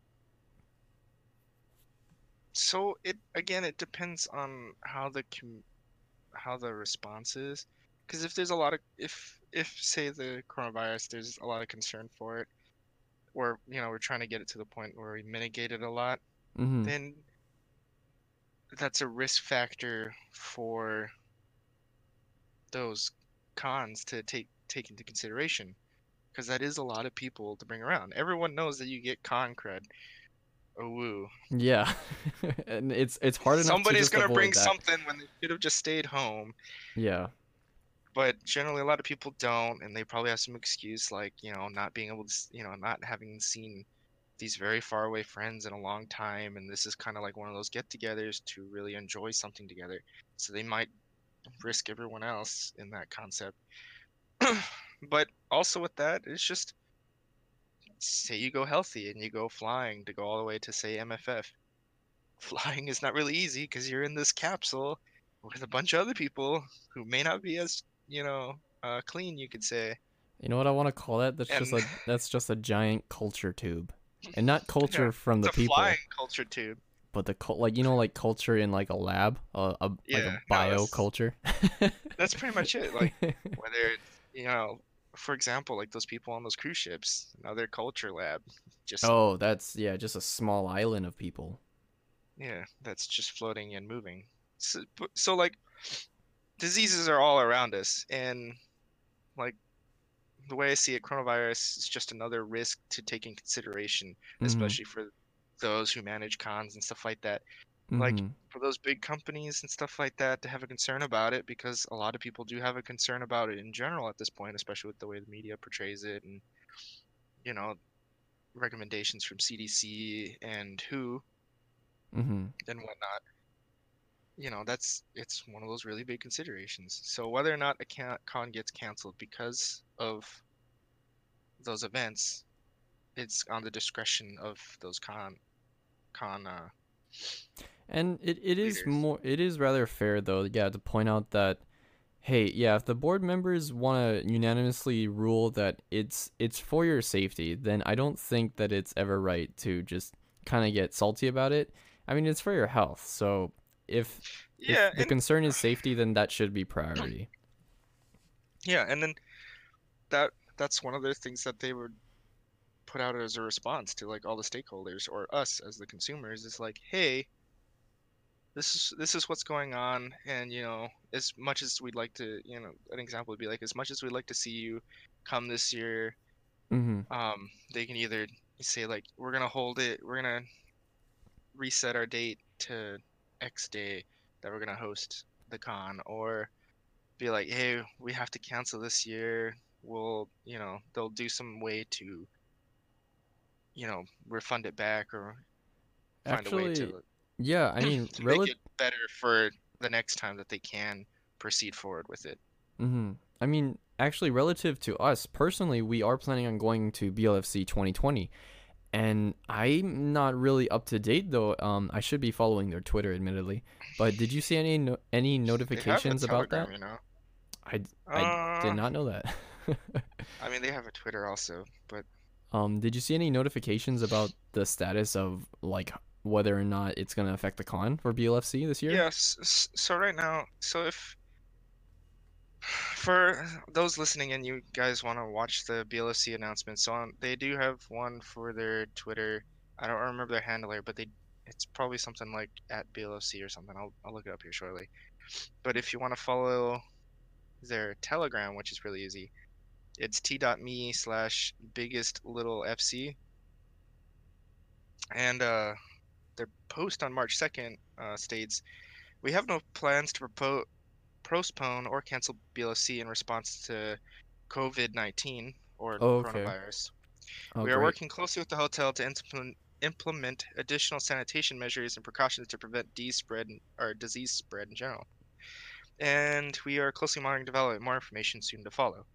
So it again, it depends on how the com- how the response is. Because if there's a lot of if if say the coronavirus, there's a lot of concern for it, or you know we're trying to get it to the point where we mitigate it a lot, hmm then that's a risk factor for those cons to take take into consideration because that is a lot of people to bring around. Everyone knows that you get con crud. Woo. yeah and it's it's hard enough Somebody's to just gonna bring that. something when they should have just stayed home. yeah But generally, a lot of people don't, and they probably have some excuse like you know not being able to, you know, not having seen these very far away friends in a long time, and this is kind of like one of those get-togethers to really enjoy something together. So they might risk everyone else in that concept. but also with that, it's just say you go healthy and you go flying to go all the way to say MFF. Flying is not really easy because you're in this capsule with a bunch of other people who may not be as you know uh, clean you could say You know what I want to call that? That's just a that's just a giant culture tube, and not culture from the it's a people, flying culture tube but the cul- like you know like culture in like a lab, a, a like Yeah, a no, bio that's- culture. that's pretty much it like whether it's you know for example like those people on those cruise ships another culture lab just oh, that's yeah, just a small island of people. yeah that's just floating and moving. So, so like diseases are all around us and like the way i see it coronavirus is just another risk to take in consideration Mhm, especially for those who manage cons and stuff like that like, mhm. for those big companies and stuff like that to have a concern about it because a lot of people do have a concern about it in general at this point, especially with the way the media portrays it and you know recommendations from CDC and WHO Mhm. and whatnot. You know, that's it's one of those really big considerations. So whether or not a con gets canceled because of those events, it's on the discretion of those con con uh, And it, it is more it is rather fair though, yeah, to point out that hey, yeah, if the board members want to unanimously rule that it's it's for your safety, then I don't think that it's ever right to just kind of get salty about it. I mean, it's for your health. So if, Yeah, if the concern is safety, then that should be priority. yeah, and then that that's one of the things that they would put out as a response to like all the stakeholders or us as the consumers is like, hey, this is this is what's going on, and you know, as much as we'd like to, you know, an example would be like, as much as we'd like to see you come this year, Mm-hmm. um, they can either say like, we're gonna hold it, we're gonna reset our date to X day that we're gonna host the con, or be like, hey, we have to cancel this year. We'll, you know, they'll do some way to, you know, refund it back or find a way to yeah, I mean, to make it better for the next time that they can proceed forward with it. hmm I mean, actually, relative to us personally, we are planning on going to BLFC 2020, and I'm not really up to date though. Um, I should be following their Twitter, admittedly. But did you see any no- any They have a notifications about that? You know. I I Uh, did not know that. I mean, they have a Twitter also, but um, did you see any notifications about the status of like whether or not it's gonna affect the con for BLFC this year? yes. So right now, so if for those listening and you guys want to watch the BLFC announcement, so on, they do have one for their Twitter. I don't remember their handler, but they it's probably something like at BLFC or something. I'll I'll look it up here shortly. But if you want to follow their Telegram, which is really easy, it's t.me slash biggest little fc. And uh, their post on March 2nd uh, states, "We have no plans to propo- postpone or cancel BLC in response to COVID-19 or Oh, okay. coronavirus. Oh, we are great. working closely with the hotel to implement implement additional sanitation measures and precautions to prevent disease spread or disease spread in general. And we are closely monitoring development. More information soon to follow.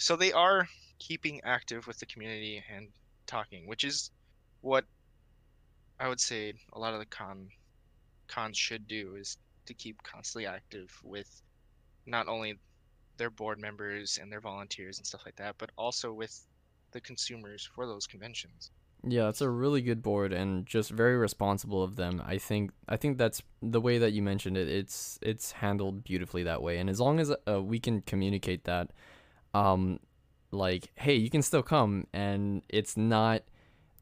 So they are keeping active with the community and talking, which is what I would say a lot of the con cons should do is to keep constantly active with not only their board members and their volunteers and stuff like that, but also with the consumers for those conventions. Yeah, it's a really good board and just very responsible of them. I think I think that's the way that you mentioned it. It's it's handled beautifully that way. And as long as uh, we can communicate that um like hey, you can still come and it's not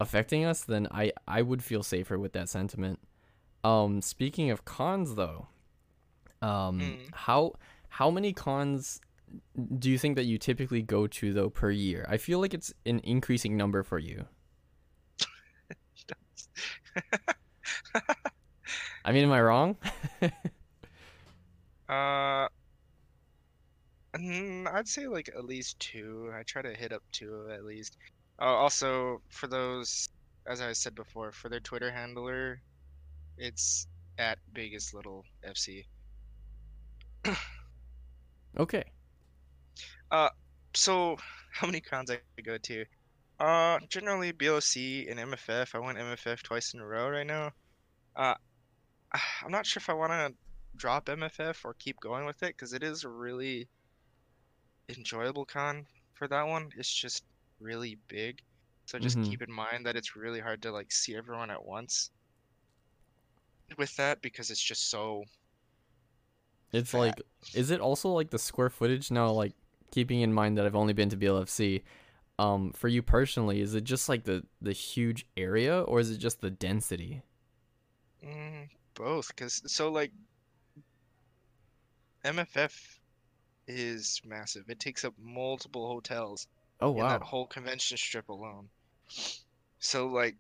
affecting us, then I I would feel safer with that sentiment. Um speaking of cons though, um Mm. how how many cons do you think that you typically go to though per year? I feel like it's an increasing number for you. I mean, am I wrong? Uh, mm, I'd say like at least two. I try to hit up two at least. Uh, also, for those, as I said before, for their Twitter handler, it's at biggest little FC. Okay. So, how many cons I go to? Uh, generally BOC and MFF. I went MFF twice in a row right now. Uh, I'm not sure if I want to drop MFF or keep going with it because it is a really enjoyable con for that one. It's just really big. So just Mhm. keep in mind that it's really hard to like see everyone at once with that because it's just so It's fat. like, is it also like the square footage now? Like, keeping in mind that I've only been to BLFC. Um, for you personally, is it just like the the huge area, or is it just the density? Mm, both, because so like MFF is massive. It takes up multiple hotels Oh in that whole convention strip alone. So like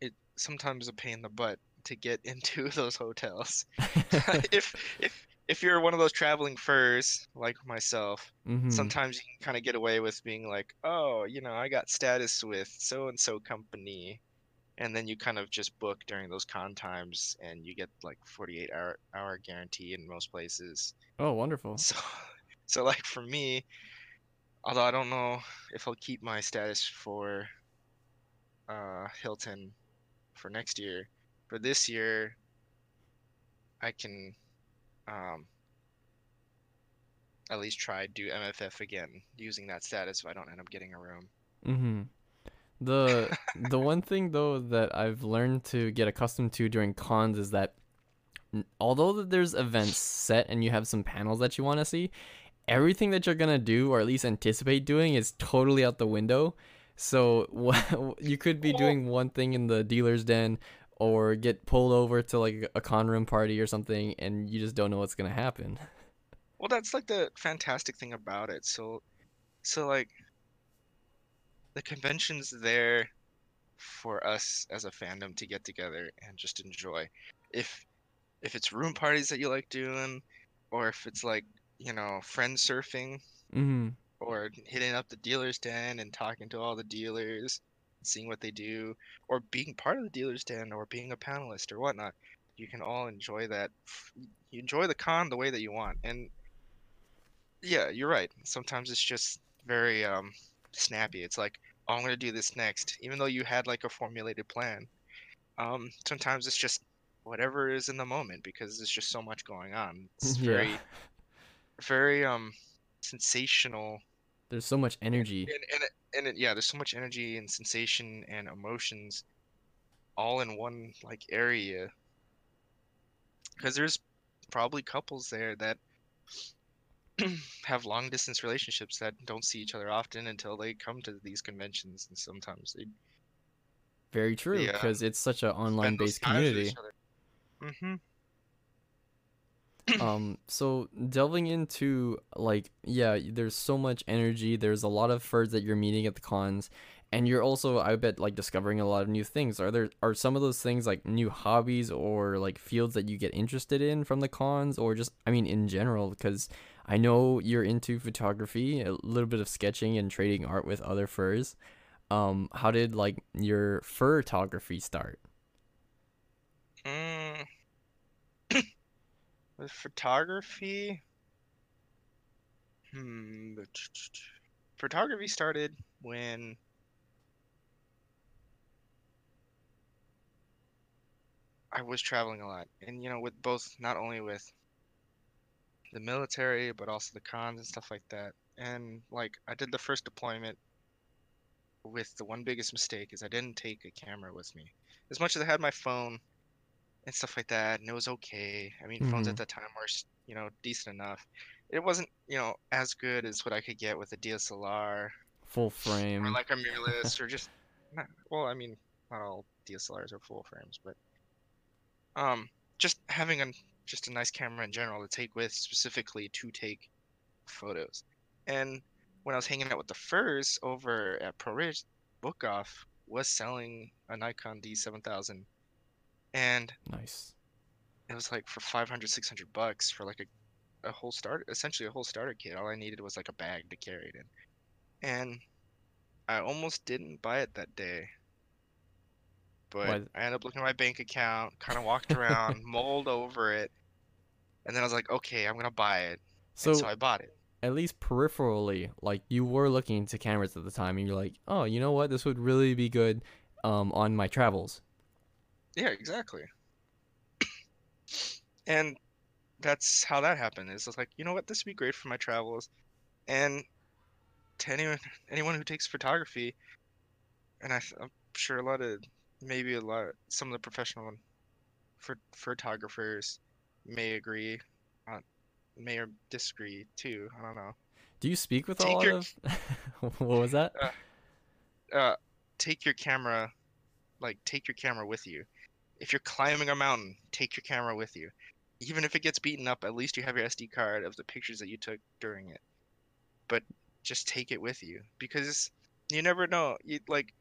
it sometimes a pain in the butt to get into those hotels. if if if you're one of those traveling furs like myself, mm-hmm. sometimes you can kind of get away with being like, oh, you know, I got status with so and so company. And then you kind of just book during those con times and you get like 48 hour hour guarantee in most places. Oh, wonderful. So so like for me, although I don't know if I'll keep my status for uh Hilton for next year, for this year I can um at least try do MFF again using that status if I don't end up getting a room. Mm-hmm. The the one thing though that I've learned to get accustomed to during cons is that although that there's events set and you have some panels that you want to see, everything that you're gonna do or at least anticipate doing is totally out the window. So you could be doing one thing in the dealer's den or get pulled over to like a con room party or something and you just don't know what's gonna happen. Well, that's like the fantastic thing about it. So, so like the convention's there for us as a fandom to get together and just enjoy. If if it's room parties that you like doing, or if it's like you know friend surfing, Mm-hmm. or hitting up the dealer's den and talking to all the dealers, seeing what they do, or being part of the dealer's den, or being a panelist or whatnot. You can all enjoy that. You enjoy the con the way that you want, and yeah, you're right. Sometimes it's just very um, snappy. It's like, oh, I'm gonna do this next, even though you had like a formulated plan. Um, sometimes it's just whatever is in the moment because there's just so much going on. It's Yeah. very, very um, sensational There's so much energy. and and it, and it, yeah, there's so much energy and sensation and emotions all in one like area. Because there's probably couples there that have long distance relationships that don't see each other often until they come to these conventions, and sometimes they Very true, Yeah. because it's such an online based community. Mm-hmm. Um so delving into like yeah there's so much energy there's a lot of furs that you're meeting at the cons and you're also i bet like discovering a lot of new things. Are there are some of those things like new hobbies or like fields that you get interested in from the cons or just i mean in general? Because i know you're into photography a little bit of sketching and trading art with other furs. Um how did like your photography start? Mm. With photography, hmm, photography started when I was traveling a lot, and you know, with both not only with the military, but also the cons and stuff like that. And like, I did the first deployment with the one biggest mistake is I didn't take a camera with me. As much as I had my phone and stuff like that, and it was okay. I mean, phones at Mhm. that time were, you know, decent enough. It wasn't, you know, as good as what I could get with a DSLR full frame, or like a mirrorless or just, not, well, I mean, not all DSLRs are full frames, but um, just having a just a nice camera in general to take with specifically to take photos. And when I was hanging out with the furs over at Pro Ridge, Book Off was selling a Nikon D7000, and nice. it was like for 500 600 bucks for like a, a whole start essentially a whole starter kit. All i needed was like a bag to carry it in. And i almost didn't buy it that day. But i ended up looking at my bank account kind of walked around mulled over it. And then i was like okay i'm gonna buy it. So and so i bought it. at least peripherally, like you were looking into cameras at the time, and you're like, oh, you know what, this would really be good, um, on my travels. Yeah exactly and that's how that happened is it's like you know what this would be great for my travels and to anyone anyone who takes photography and I, I'm sure a lot of maybe a lot some of the professional ph- photographers may agree uh, may or disagree too i don't know Do you speak with a Take lot your- of? what was that? uh, take your camera, like take your camera with you. If you're climbing a mountain, take your camera with you. Even if it gets beaten up, at least you have your SD card of the pictures that you took during it. But just take it with you because you never know. You like,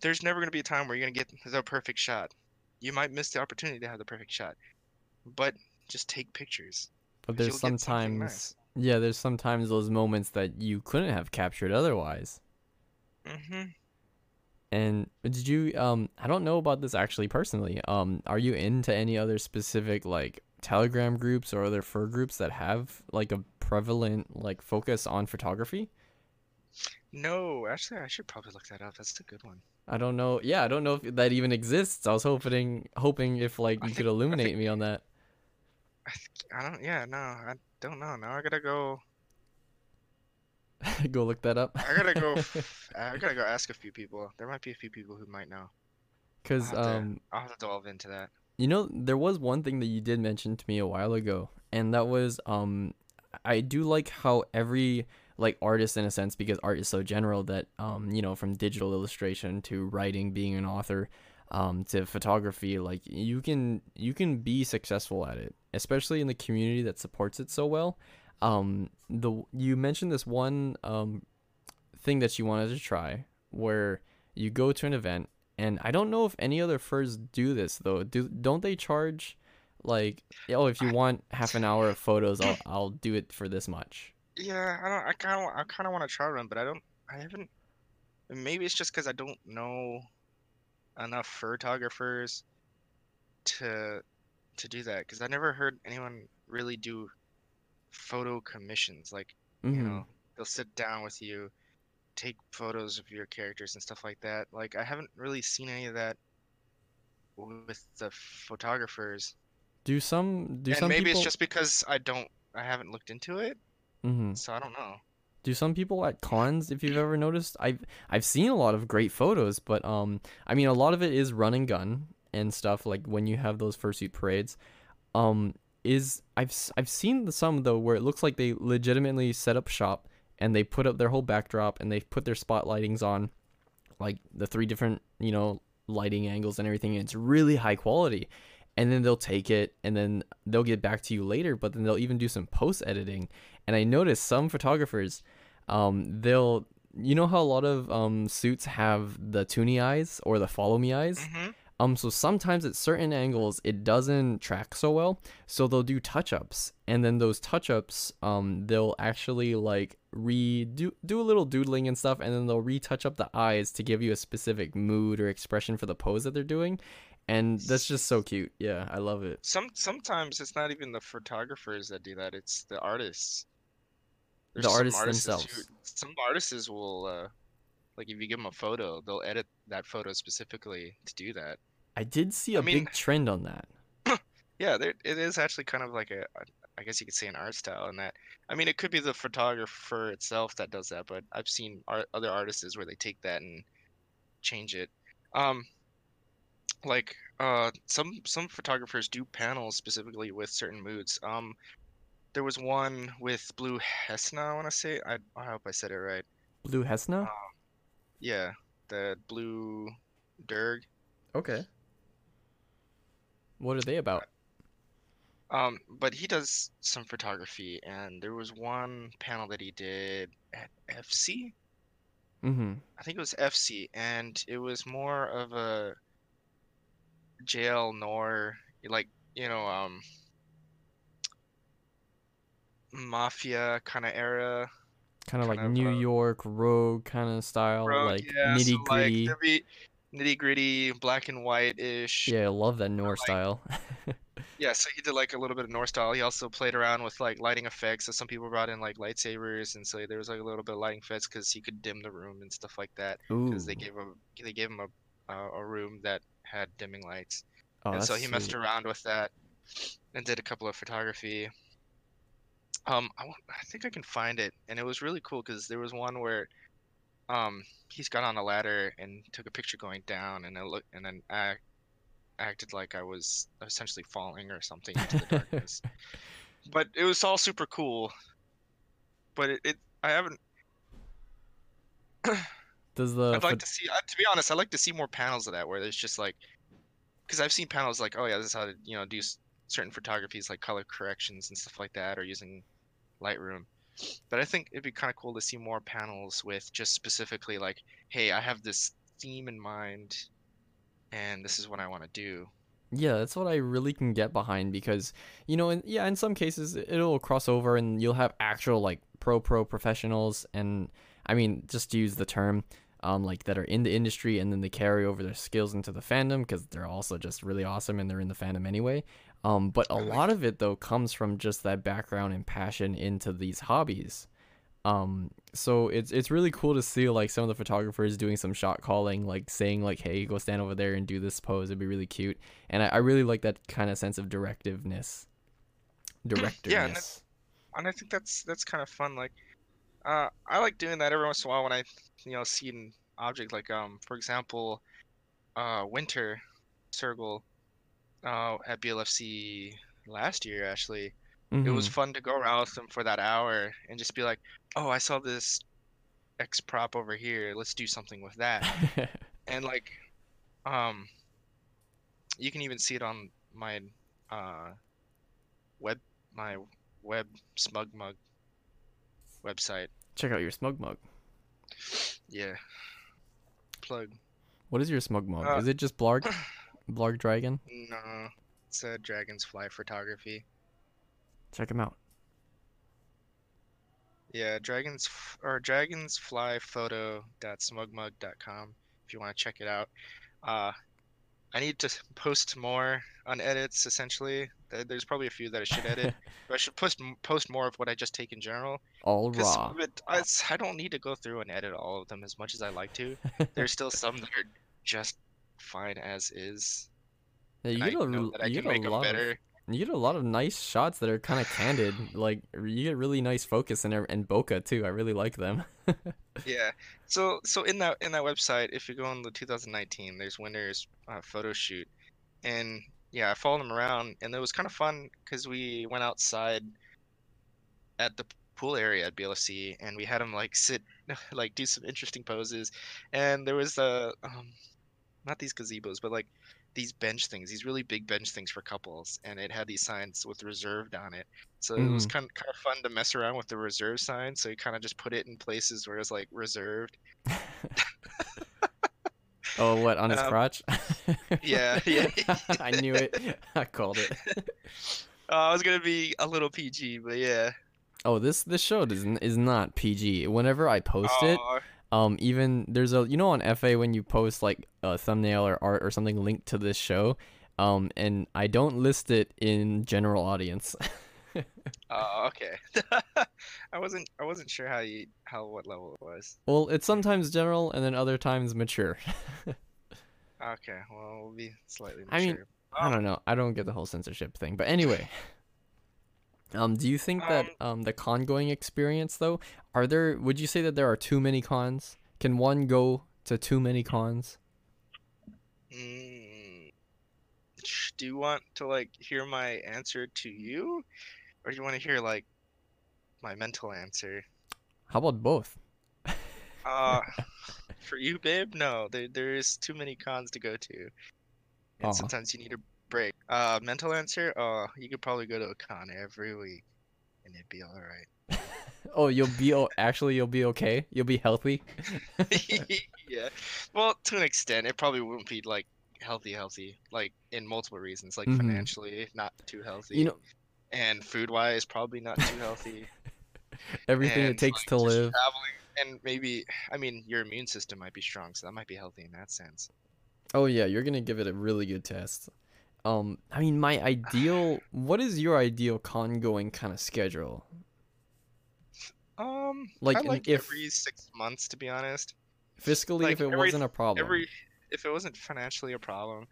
there's never gonna be a time where you're gonna get the perfect shot. You might miss the opportunity to have the perfect shot, but just take pictures. But there's sometimes, nice. yeah, there's sometimes those moments that you couldn't have captured otherwise. hmm And did you? Um, I don't know about this actually personally. Um, are you into any other specific like Telegram groups or other fur groups that have like a prevalent like focus on photography? No, actually, I should probably look that up. That's a good one. I don't know. Yeah, I don't know if that even exists. I was hoping, hoping if like you could think- I illuminate think- me on that. I, th- I don't. Yeah, no. I, don't know. Now I gotta go. go look that up. I gotta go. I gotta go ask a few people. There might be a few people who might know. Cause I'll have to- um, I'll have to delve into that. You know, there was one thing that you did mention to me a while ago, and that was um I do like how every like artist in a sense because art is so general that um you know from digital illustration to writing being an author um to photography like you can you can be successful at it especially in the community that supports it so well um the you mentioned this one um thing that you wanted to try where you go to an event and I don't know if any other furs do this though. Do don't they charge like oh if you want half an hour of photos I'll I'll do it for this much. Yeah, I don't. I kind of. I kind of want to try one, but I don't. I haven't. Maybe it's just because I don't know enough photographers to to do that. Because I never heard anyone really do photo commissions. Like you Mhm. know, they'll sit down with you, take photos of your characters and stuff like that. Like I haven't really seen any of that with the photographers. Do some do and some maybe people it's just because I don't. I haven't looked into it, Mm-hmm. so I don't know. do some people at cons if you've ever noticed I've I've seen a lot of great photos but um I mean a lot of it is run and gun and stuff like when you have those fursuit parades um is I've I've seen the some though where it looks like they legitimately set up shop and they put up their whole backdrop and they put their spotlightings on like the three different you know lighting angles and everything and it's really high quality. And then they'll take it and then they'll get back to you later but then they'll even do some post editing. And i noticed some photographers um they'll you know how a lot of um suits have the toonie eyes or the follow me eyes? Hmm um, so sometimes at certain angles it doesn't track so well, so they'll do touch ups, and then those touch ups, um, they'll actually like redo do a little doodling and stuff, and then they'll retouch up the eyes to give you a specific mood or expression for the pose that they're doing, and that's just so cute. Yeah, I love it. Some sometimes it's not even the photographers that do that; it's the artists. The some artists who- themselves. some artists will, uh, like, if you give them a photo, they'll edit that photo specifically to do that. I did see I a mean- big trend on that. Yeah, there it is actually kind of like a, I guess you could say an art style in that. I mean, it could be the photographer itself that does that, but I've seen art, other artists where they take that and change it. Um, like uh, some some photographers do panels specifically with certain moods. Um, there was one with Blue Hesna, I want to say. I I hope I said it right. Blue Hesna. Yeah, the Blue Derg. Okay. What are they about? Um, but he does some photography, and there was one panel that he did at FC. Mm-hmm. I think it was FC, and it was more of a jail Noir, like you know, um, mafia kind of era. Kind of like New uh, York rogue kind of style, Rogue, like yeah, nitty gritty. Like, there'd be nitty gritty, black and white ish. Yeah, I love that like- style. Yeah, so he did like a little bit of North style. He also played around with like lighting effects. So some people brought in like lightsabers, and so there was like a little bit of lighting effects because he could dim the room and stuff like that. Because they gave him they gave him a uh, a room that had dimming lights, oh, and so he messed sweet. around with that, and did a couple of photography. Um, I, I think I can find it, and it was really cool because there was one where, um, he's got on a ladder and took a picture going down, and I look and then act, acted like I was essentially falling or something into the darkness. but it was all super cool. But it, it I haven't. Does the I'd like to see. Uh, to be honest, I'd like to see more panels of that where there's just like, because I've seen panels like, oh yeah, this is how to you know do s- certain photographies like color corrections and stuff like that, or using Lightroom. But I think it'd be kind of cool to see more panels with just specifically like, hey, I have this theme in mind, and this is what I want to do. Yeah, that's what I really can get behind because you know, yeah, in some cases it'll cross over and you'll have actual like pro pro professionals and I mean, just use the term, um, like that are in the industry and then they carry over their skills into the fandom because they're also just really awesome and they're in the fandom anyway. Um, but a lot of it though comes from just that background and passion into these hobbies. Um, so it's it's really cool to see like some of the photographers doing some shot calling, like saying like, "Hey, go stand over there and do this pose." It'd be really cute, and I, I really like that kind of sense of directiveness. Directness. and I think that's that's kind of fun. Like, uh, I like doing that every once in a while when I, you know, see an object. Like, um, for example, uh, Winter Circle, uh, at BLFC last year actually. It was Mhm. fun to go around with them for that hour and just be like, oh, I saw this X prop over here. Let's do something with that. And like, um, you can even see it on my uh web my web SmugMug website. Check out your SmugMug. Yeah. Plug. What is your SmugMug? Uh, is it just Blarg? Blarg Dragon? No, it's a Dragonfly Photography. Check him out. Yeah, dragons f- or dragonsflyphoto.smugmug.com if you want to check it out. Uh, I need to post more on edits. Essentially, there's probably a few that I should edit, but I should post post more of what I just take in general. All Because raw. I, s- I don't need to go through and edit all of them as much as I like to. There's still some that are just fine as is. Yeah, you get a, know r- that I you can get a lot of you get a lot of nice shots that are kind of candid. Like you get really nice focus in there and bokeh too. I really like them. Yeah. So so in that in that website, if you go on the 2019, there's winners uh, photo shoot, and yeah, I followed them around, and it was kind of fun because we went outside at the pool area at BLC, and we had them like sit, like do some interesting poses, and there was the um, not these gazebos, but like these bench things, these really big bench things for couples, and it had these signs with reserved on it. So it was kind of, kind of fun to mess around with the reserve sign. So you kind of just put it in places where it's like reserved. oh, what on his Um, crotch? Yeah, yeah. I knew it. I called it. Uh, I was gonna be a little PG, but yeah. Oh, this this show is n- is not PG. Whenever I post it, Aw, um, even there's a you know on FA when you post like a thumbnail or art or something linked to this show, um, and I don't list it in general audience. oh, okay. I wasn't I wasn't sure how you how what level it was. well, it's sometimes general and then other times mature. Okay, well we'll be slightly I mean, mature. I don't know. I don't get the whole censorship thing. But anyway, um, do you think that um the con going experience though, are there? Would you say that there are too many cons? Can one go to too many cons? Mm, do you want to like hear my answer to you, or do you want to hear like my mental answer? How about both? Uh, for you, babe, no. There there is too many cons to go to, and Aw. sometimes you need a break. Uh, mental answer. Uh, you could probably go to a con every week, and it'd be all right. Oh, you'll be oh, actually you'll be okay. You'll be healthy. yeah. Well, to an extent, it probably wouldn't be like healthy, healthy, like in multiple reasons, like Mhm. financially not too healthy, You know and food wise probably not too healthy. everything it takes like, to live. traveling, and maybe I mean your immune system might be strong, so that might be healthy in that sense. Oh yeah, you're gonna give it a really good test. Um, I mean, my ideal. What is your ideal con going kind of schedule? Um, Like, I like if- every six months, to be honest. Fiscally, Like, if it every- wasn't a problem, Every if it wasn't financially a problem,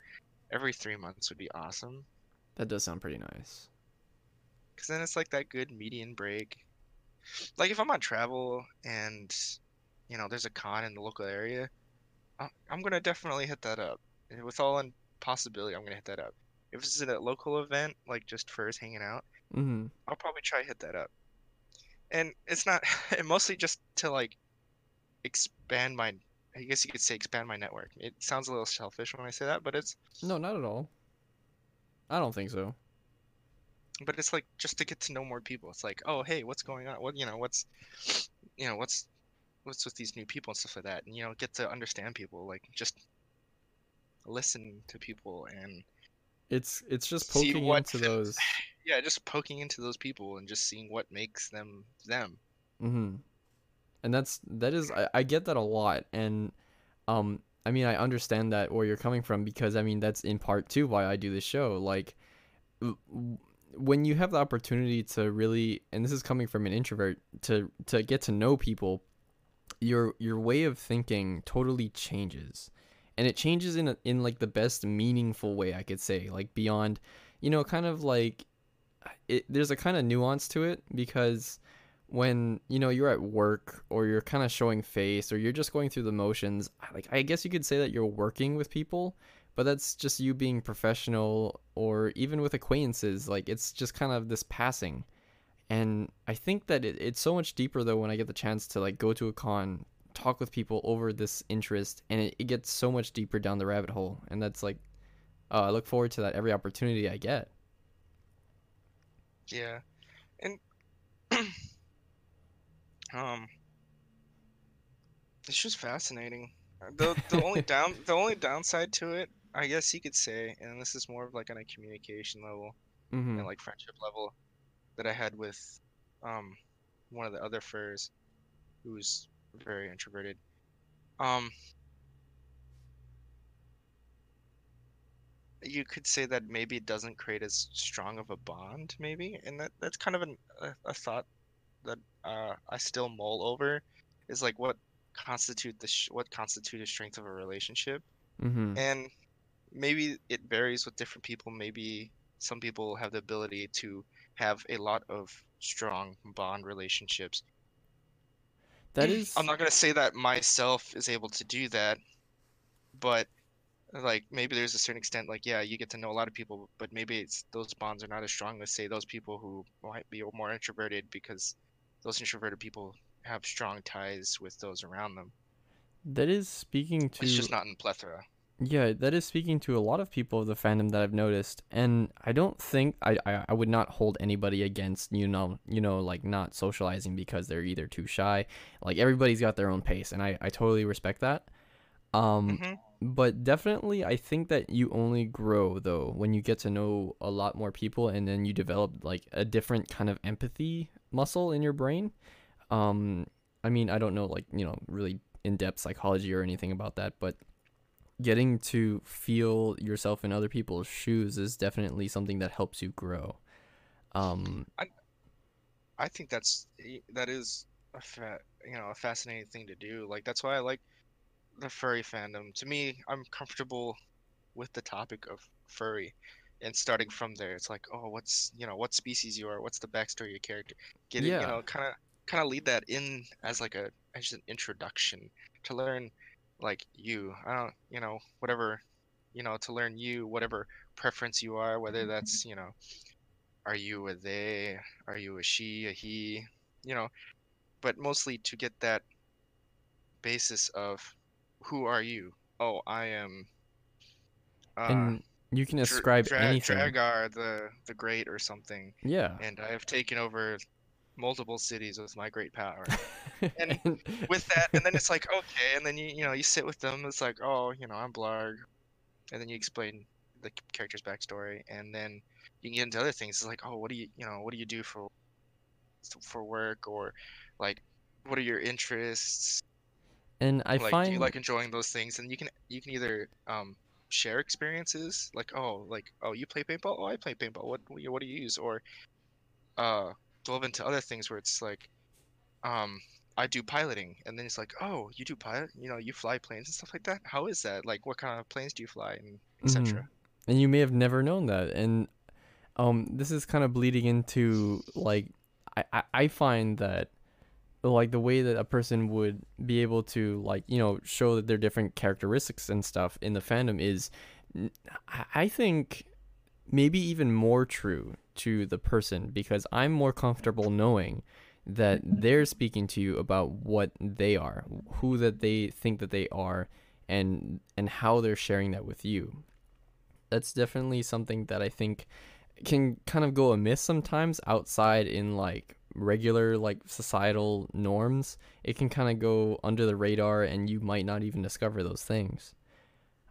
every three months would be awesome. that does sound pretty nice. Because then it's like that good median break. Like if I'm on travel and, you know, there's a con in the local area, I'm gonna definitely hit that up. With all in possibility, I'm gonna hit that up. If this is a local event, like just for us hanging out, Mm-hmm. I'll probably try to hit that up. And it's not, and mostly just to like expand my, I guess you could say expand my network. It sounds a little selfish when I say that, but it's, No, not at all. I don't think so. but it's like just to get to know more people. It's like, oh, hey, what's going on? What, you know, what's, you know, what's, what's with these new people and stuff like that. And, you know, get to understand people, like just listen to people and It's it's just poking into fits- those. yeah, just poking into those people and just seeing what makes them them. Mm-hmm. And that's that is I, I get that a lot, and um I mean I understand that where you're coming from because I mean that's in part too why I do this show. Like when you have the opportunity to really, and this is coming from an introvert, to to get to know people, your your way of thinking totally changes, and it changes in a, in like the best meaningful way I could say, like beyond, you know, kind of like it, there's a kind of nuance to it because when you know you're at work or you're kind of showing face or you're just going through the motions like i guess you could say that you're working with people but that's just you being professional or even with acquaintances like it's just kind of this passing. And i think that it, it's so much deeper though when i get the chance to like go to a con talk with people over this interest and it, it gets so much deeper down the rabbit hole and that's like uh, i look forward to that every opportunity i get. Yeah, and um, it's just fascinating. The the only down the only downside to it, I guess you could say, and this is more of like on a communication level hmm and like friendship level that I had with um one of the other furs who's very introverted. Um, you could say that maybe it doesn't create as strong of a bond, maybe, and that that's kind of an, a, a thought that uh, I still mull over, is like what constitute the sh- what constitute a strength of a relationship, hmm and maybe it varies with different people. Maybe some people have the ability to have a lot of strong bond relationships. That is I'm not gonna say that myself is able to do that, but like maybe there's a certain extent like yeah you get to know a lot of people but maybe it's those bonds are not as strong as say those people who might be more introverted because those introverted people have strong ties with those around them. That is speaking to it's just not in plethora Yeah, that is speaking to a lot of people of the fandom that I've noticed, and I don't think I, I I would not hold anybody against you know you know like not socializing because they're either too shy. Like everybody's got their own pace, and I I totally respect that. Um, hmm but definitely I think that you only grow though when you get to know a lot more people, and then you develop like a different kind of empathy muscle in your brain. Um, I mean I don't know like you know really in depth psychology or anything about that, but getting to feel yourself in other people's shoes is definitely something that helps you grow. Um, i think that's that is a fa- you know a fascinating thing to do. Like that's why i like the furry fandom. To me i'm comfortable with the topic of furry and starting from there. It's like oh what's you know what species you are what's the backstory of your character get it you know kind of kind of lead that in as like a as an introduction to learn like you i don't you know whatever you know to learn you whatever preference you are whether that's you know are you a they are you a she a he you know but mostly to get that basis of who are you oh i am uh and you can ascribe Dra- anything. Dragar the the Great or something, yeah. and I have taken over multiple cities with my great power. and with that, and then it's like okay, and then you you know you sit with them. It's like oh you know I'm Blarg, and then you explain the character's backstory, and then you can get into other things. It's like oh what do you you know what do you do for for work or like what are your interests? and I like find do you like enjoying those things? And you can you can either um share experiences like oh like oh you play paintball oh I play paintball what what do you what do you use or uh delve into other things where it's like um I do piloting and then it's like oh you do pilot you know you fly planes and stuff like that? How is that? Like what kind of planes do you fly? And etc and you may have never known that and um this is kind of bleeding into like I, I i find that like the way that a person would be able to like you know show that their different characteristics and stuff in the fandom is i think maybe even more true to the person because i'm more comfortable knowing that they're speaking to you about what they are who that they think that they are and and how they're sharing that with you that's definitely something that I think can kind of go amiss sometimes outside in like regular like societal norms. It can kind of go under the radar and you might not even discover those things.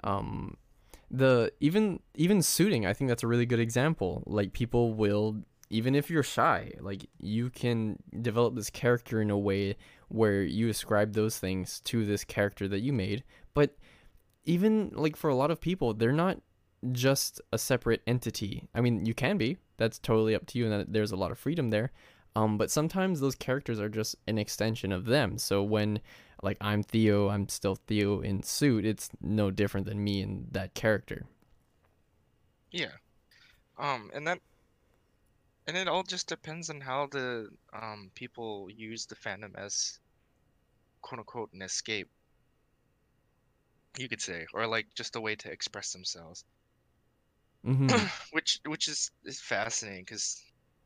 Um the even even suiting, I think that's a really good example. Like people will even if you're shy, like you can develop this character in a way where you ascribe those things to this character that you made. But even like for a lot of people, they're not just a separate entity. I mean, you can be. That's totally up to you, and there's a lot of freedom there. Um, but sometimes those characters are just an extension of them. So when like I'm Theo, I'm still Theo in suit. It's no different than me in that character. yeah um and that and it all just depends on how the um people use the fandom as quote unquote an escape. You could say, or like just a way to express themselves. hmm which which is is fascinating because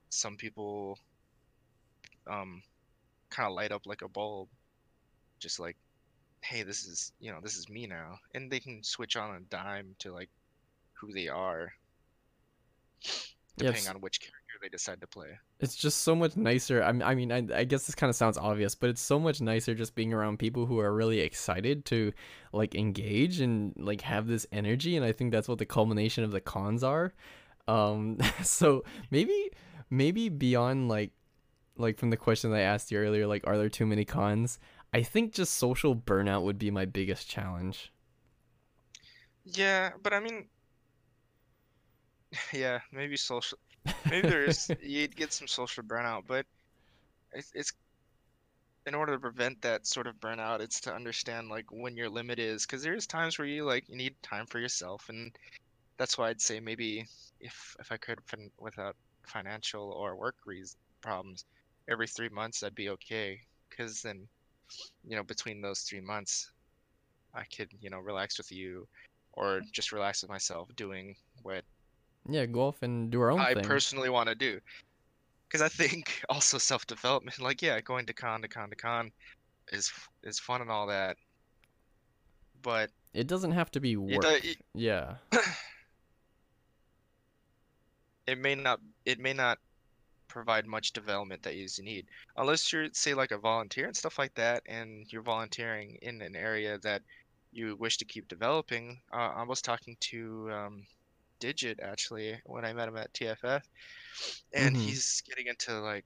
some people um kind of light up like a bulb just like hey this is you know this is me now and they can switch on a dime to like who they are depending Yes. on which character they decide to play It's just so much nicer. I mean, I mean, I, I guess this kind of sounds obvious, but it's so much nicer just being around people who are really excited to like engage and like have this energy. And I think that's what the culmination of the cons are. Um, so maybe, maybe beyond like, like from the question that I asked you earlier, like, are there too many cons? I think just social burnout would be my biggest challenge. yeah but i mean yeah maybe social maybe there's you'd get some social burnout but it's, it's in order to prevent that sort of burnout it's to understand like when your limit is because there's times where you like you need time for yourself and that's why i'd say maybe if if i could fin- without financial or work reason problems every three months i'd be okay because then you know between those three months i could you know relax with you or just relax with myself doing what Yeah, go off and do our own I thing. personally want to do. Because I think also self development, like yeah, going to con to con to con is is fun and all that, but it doesn't have to be it, work. it, Yeah. it may not it may not provide much development that you need unless you're say like a volunteer and stuff like that, and you're volunteering in an area that you wish to keep developing. Uh, I was talking to um, Digit actually when I met him at TFF, and Mhm. he's getting into like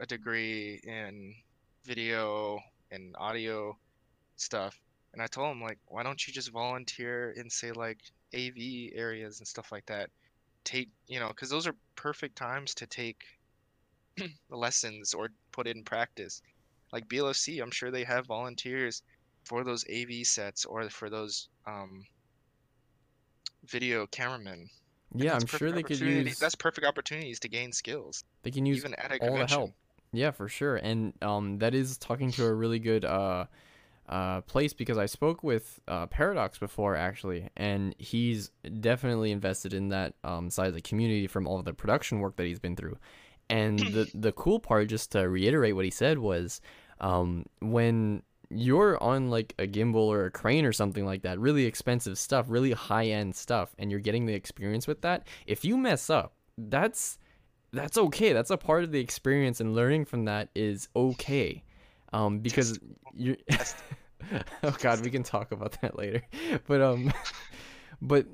a degree in video and audio stuff. And I told him like, why don't you just volunteer in say like AV areas and stuff like that? Take you know, because those are perfect times to take lessons or put it in practice. Like BLFC, I'm sure they have volunteers for those AV sets or for those um, video cameramen. And Yeah, I'm sure they could use That's perfect opportunities to gain skills, they can use even at a all the help. Yeah, for sure. And um, that is talking to a really good uh, uh, place because I spoke with uh, Paradox before actually, and he's definitely invested in that um, side of the community from all of the production work that he's been through. And the the cool part, just to reiterate what he said, was um, when you're on like a gimbal or a crane or something like that, really expensive stuff, really high end stuff, and you're getting the experience with that. If you mess up, that's that's okay. That's a part of the experience, and learning from that is okay. Um, because you're. oh God, we can talk about that later. But um, but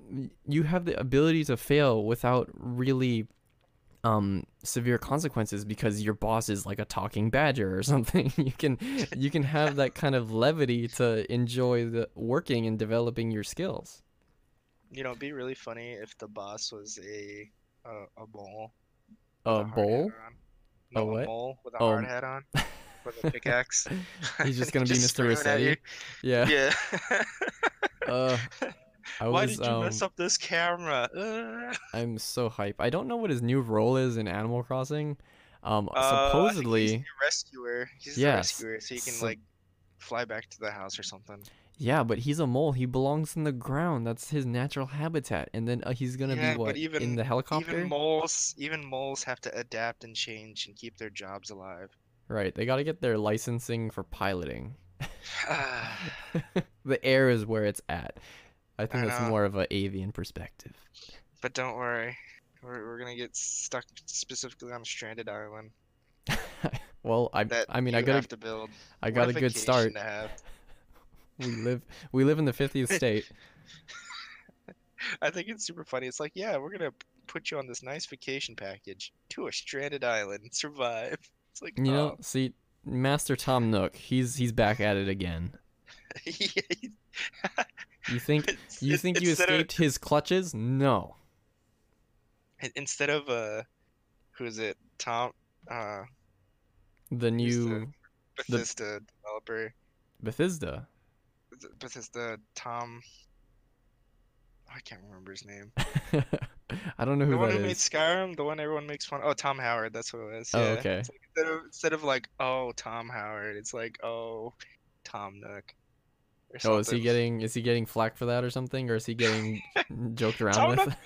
you have the ability to fail without really um severe consequences because your boss is like a talking badger or something you can you can have that kind of levity to enjoy the working and developing your skills You know, it'd be really funny if the boss was a a, a mole. a bowl. No, what? a mole with a Oh. hard hat on with a pickaxe. He's just gonna be Mr. Resetti. yeah Yeah. uh i Why was did you um mess up this camera? Uh, i'm so hype i don't know what his new role is in animal crossing um uh, think he's supposedly the rescuer. He's the rescuer, so you can so- like fly back to the house or something. Yeah, but he's a mole. He belongs in the ground. That's his natural habitat. And then uh, he's gonna Yeah, be what in the helicopter? Even moles, even moles have to adapt and change and keep their jobs alive. Right. They got to get their licensing for piloting. The air is where it's at. I think I that's know. more of an avian perspective. but don't worry, we're we're gonna get stuck specifically on a stranded island well, I that I mean, I got to build. I got a good start. We live we live in the 50th state. I think it's super funny. It's like, yeah, we're gonna put you on this nice vacation package to a stranded island and survive. It's like, You know, oh, see Master Tom Nook, he's he's back at it again. You think you think you instead of- escaped his clutches? No. instead of uh, who is it? Tom, uh, The new Bethesda developer. Bethesda. Bethesda Tom. I can't remember his name. I don't know who The one who made. Skyrim, the one everyone makes fun. Of Oh, Tom Howard. That's what it is. Oh, Yeah. okay. Like instead of instead of like oh Tom Howard, it's like oh Tom Nook. Oh, is he getting is he getting flack for that or something, or is he getting joked around Tom with?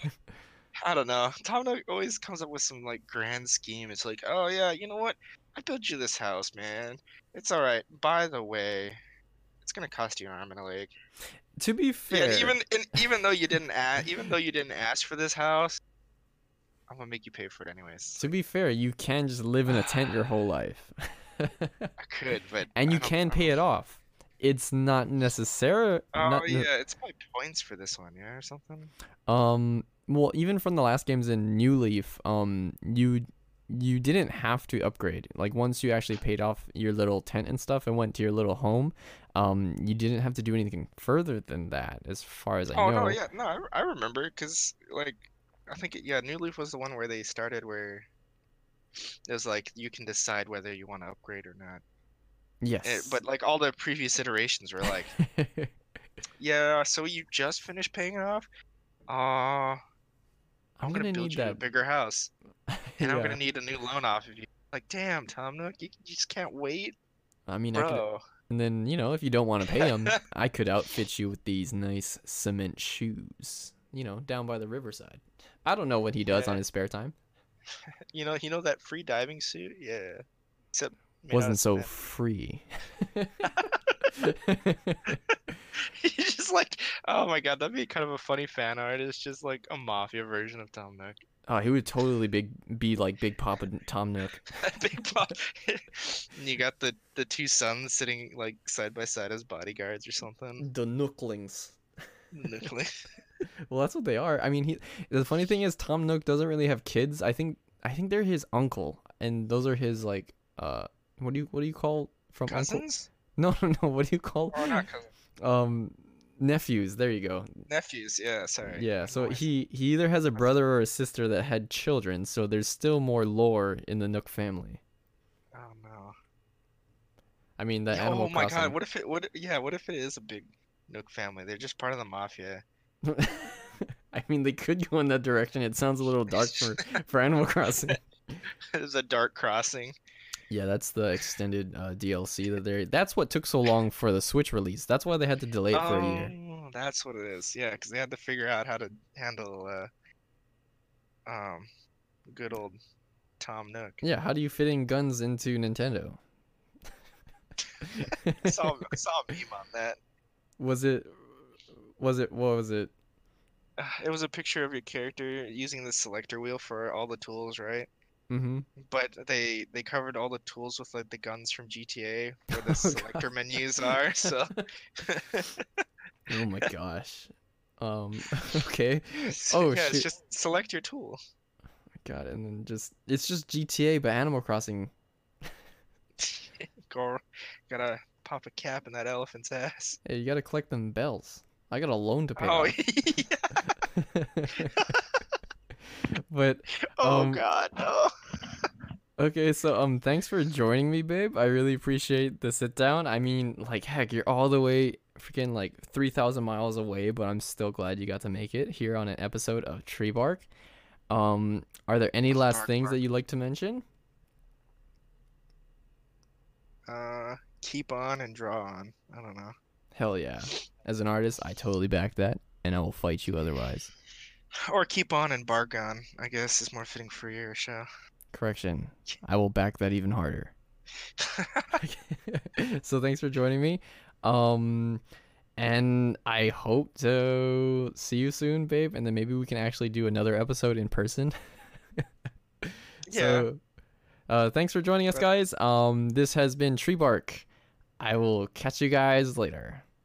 I don't know. Tom always comes up with some like grand scheme. It's like, oh yeah, you know what? I built you this house, man. It's all right. By the way, it's gonna cost you an arm and a leg. to be Yeah, fair, and even and even though you didn't ask, even though you didn't ask for this house, I'm gonna make you pay for it anyways. to be fair, you can just live in a tent your whole life, I could, but and I you can pay it off. It's not necessary. Oh not ne- yeah, it's probably points for this one, yeah, or something. Um. Well, even from the last games in New Leaf, um, you you didn't have to upgrade. Like once you actually paid off your little tent and stuff and went to your little home, um, you didn't have to do anything further than that, as far as I Oh know. no, yeah, no, I, I remember because like I think it, yeah, New Leaf was the one where they started where it was like you can decide whether you want to upgrade or not. Yes. Eh, but like all the previous iterations were like, yeah, so you just finished paying it off. Uh, I'm, I'm gonna, gonna build need you a bigger house, and I'm gonna need a new loan off of you. Like, damn, Tom Nook, you, you just can't wait, I mean, I could, bro. and then you know, if you don't want to pay them, I could outfit you with these nice cement shoes. You know, down by the riverside. I don't know what he does on his spare time. You know, you know that free diving suit? Yeah. Except Wasn't so free. He's just like, oh my god, that'd be kind of a funny fan art. It's just like a mafia version of Tom Nook. oh, he would totally big be like Big Papa Tom Nook. Big pop. and you got the the two sons sitting like side by side as bodyguards or something. The Nooklings. Nuclear. Well, that's what they are. I mean, he. The funny thing is, Tom Nook doesn't really have kids. I think. I think they're his uncle, and those are his like. Uh, what do you what do you call from uncle? Cousins? No, no, no. What do you call? Or not cousins. Um, nephews. There you go. Nephews, yeah, sorry. Yeah. So he he either has a brother or a sister that had children. So there's still more lore in the Nook family. Oh no. I mean, the Animal oh my Crossing. god, what if it what yeah, what if it is a big Nook family? They're just part of the mafia. I mean, they could go in that direction. It sounds a little dark for for Animal Crossing. There's a dark crossing. Yeah, that's the extended uh, DLC that they. That's what took so long for the Switch release. That's why they had to delay it for a year. Oh, that's what it is. Yeah, because they had to figure out how to handle uh, um, good old Tom Nook. Yeah, how do you fit in guns into Nintendo? I saw, I saw a meme on that. was it? Was it? What was it? Uh, It was a picture of your character using the selector wheel for all the tools, right? Mm-hmm. But they they covered all the tools with like the guns from GTA where the Oh, selector God. menus are. So Oh my gosh. Um. Okay. Oh, yeah, shit. it's just select your tool. God, and then just it's just GTA, but Animal Crossing. Go, gotta pop a cap in that elephant's ass. Hey, you gotta collect them bells. I got a loan to pay. Oh, yeah. but oh Um, God, no. Okay, so um, thanks for joining me, babe. I really appreciate the sit down. I mean, like, heck, you're all the way freaking like three thousand miles away, but I'm still glad you got to make it here on an episode of Tree Bark. Um, are there any last Bark, things bark. that you'd like to mention? Uh, keep on and draw on. I don't know. Hell yeah! As an artist, I totally back that, and I will fight you otherwise. Or keep on and bark on. I guess is more fitting for your show. Correction, I will back that even harder. so thanks for joining me. Um and I hope to see you soon, babe, and then maybe we can actually do another episode in person. yeah. So uh thanks for joining us guys. Um this has been Tree Bark. I will catch you guys later.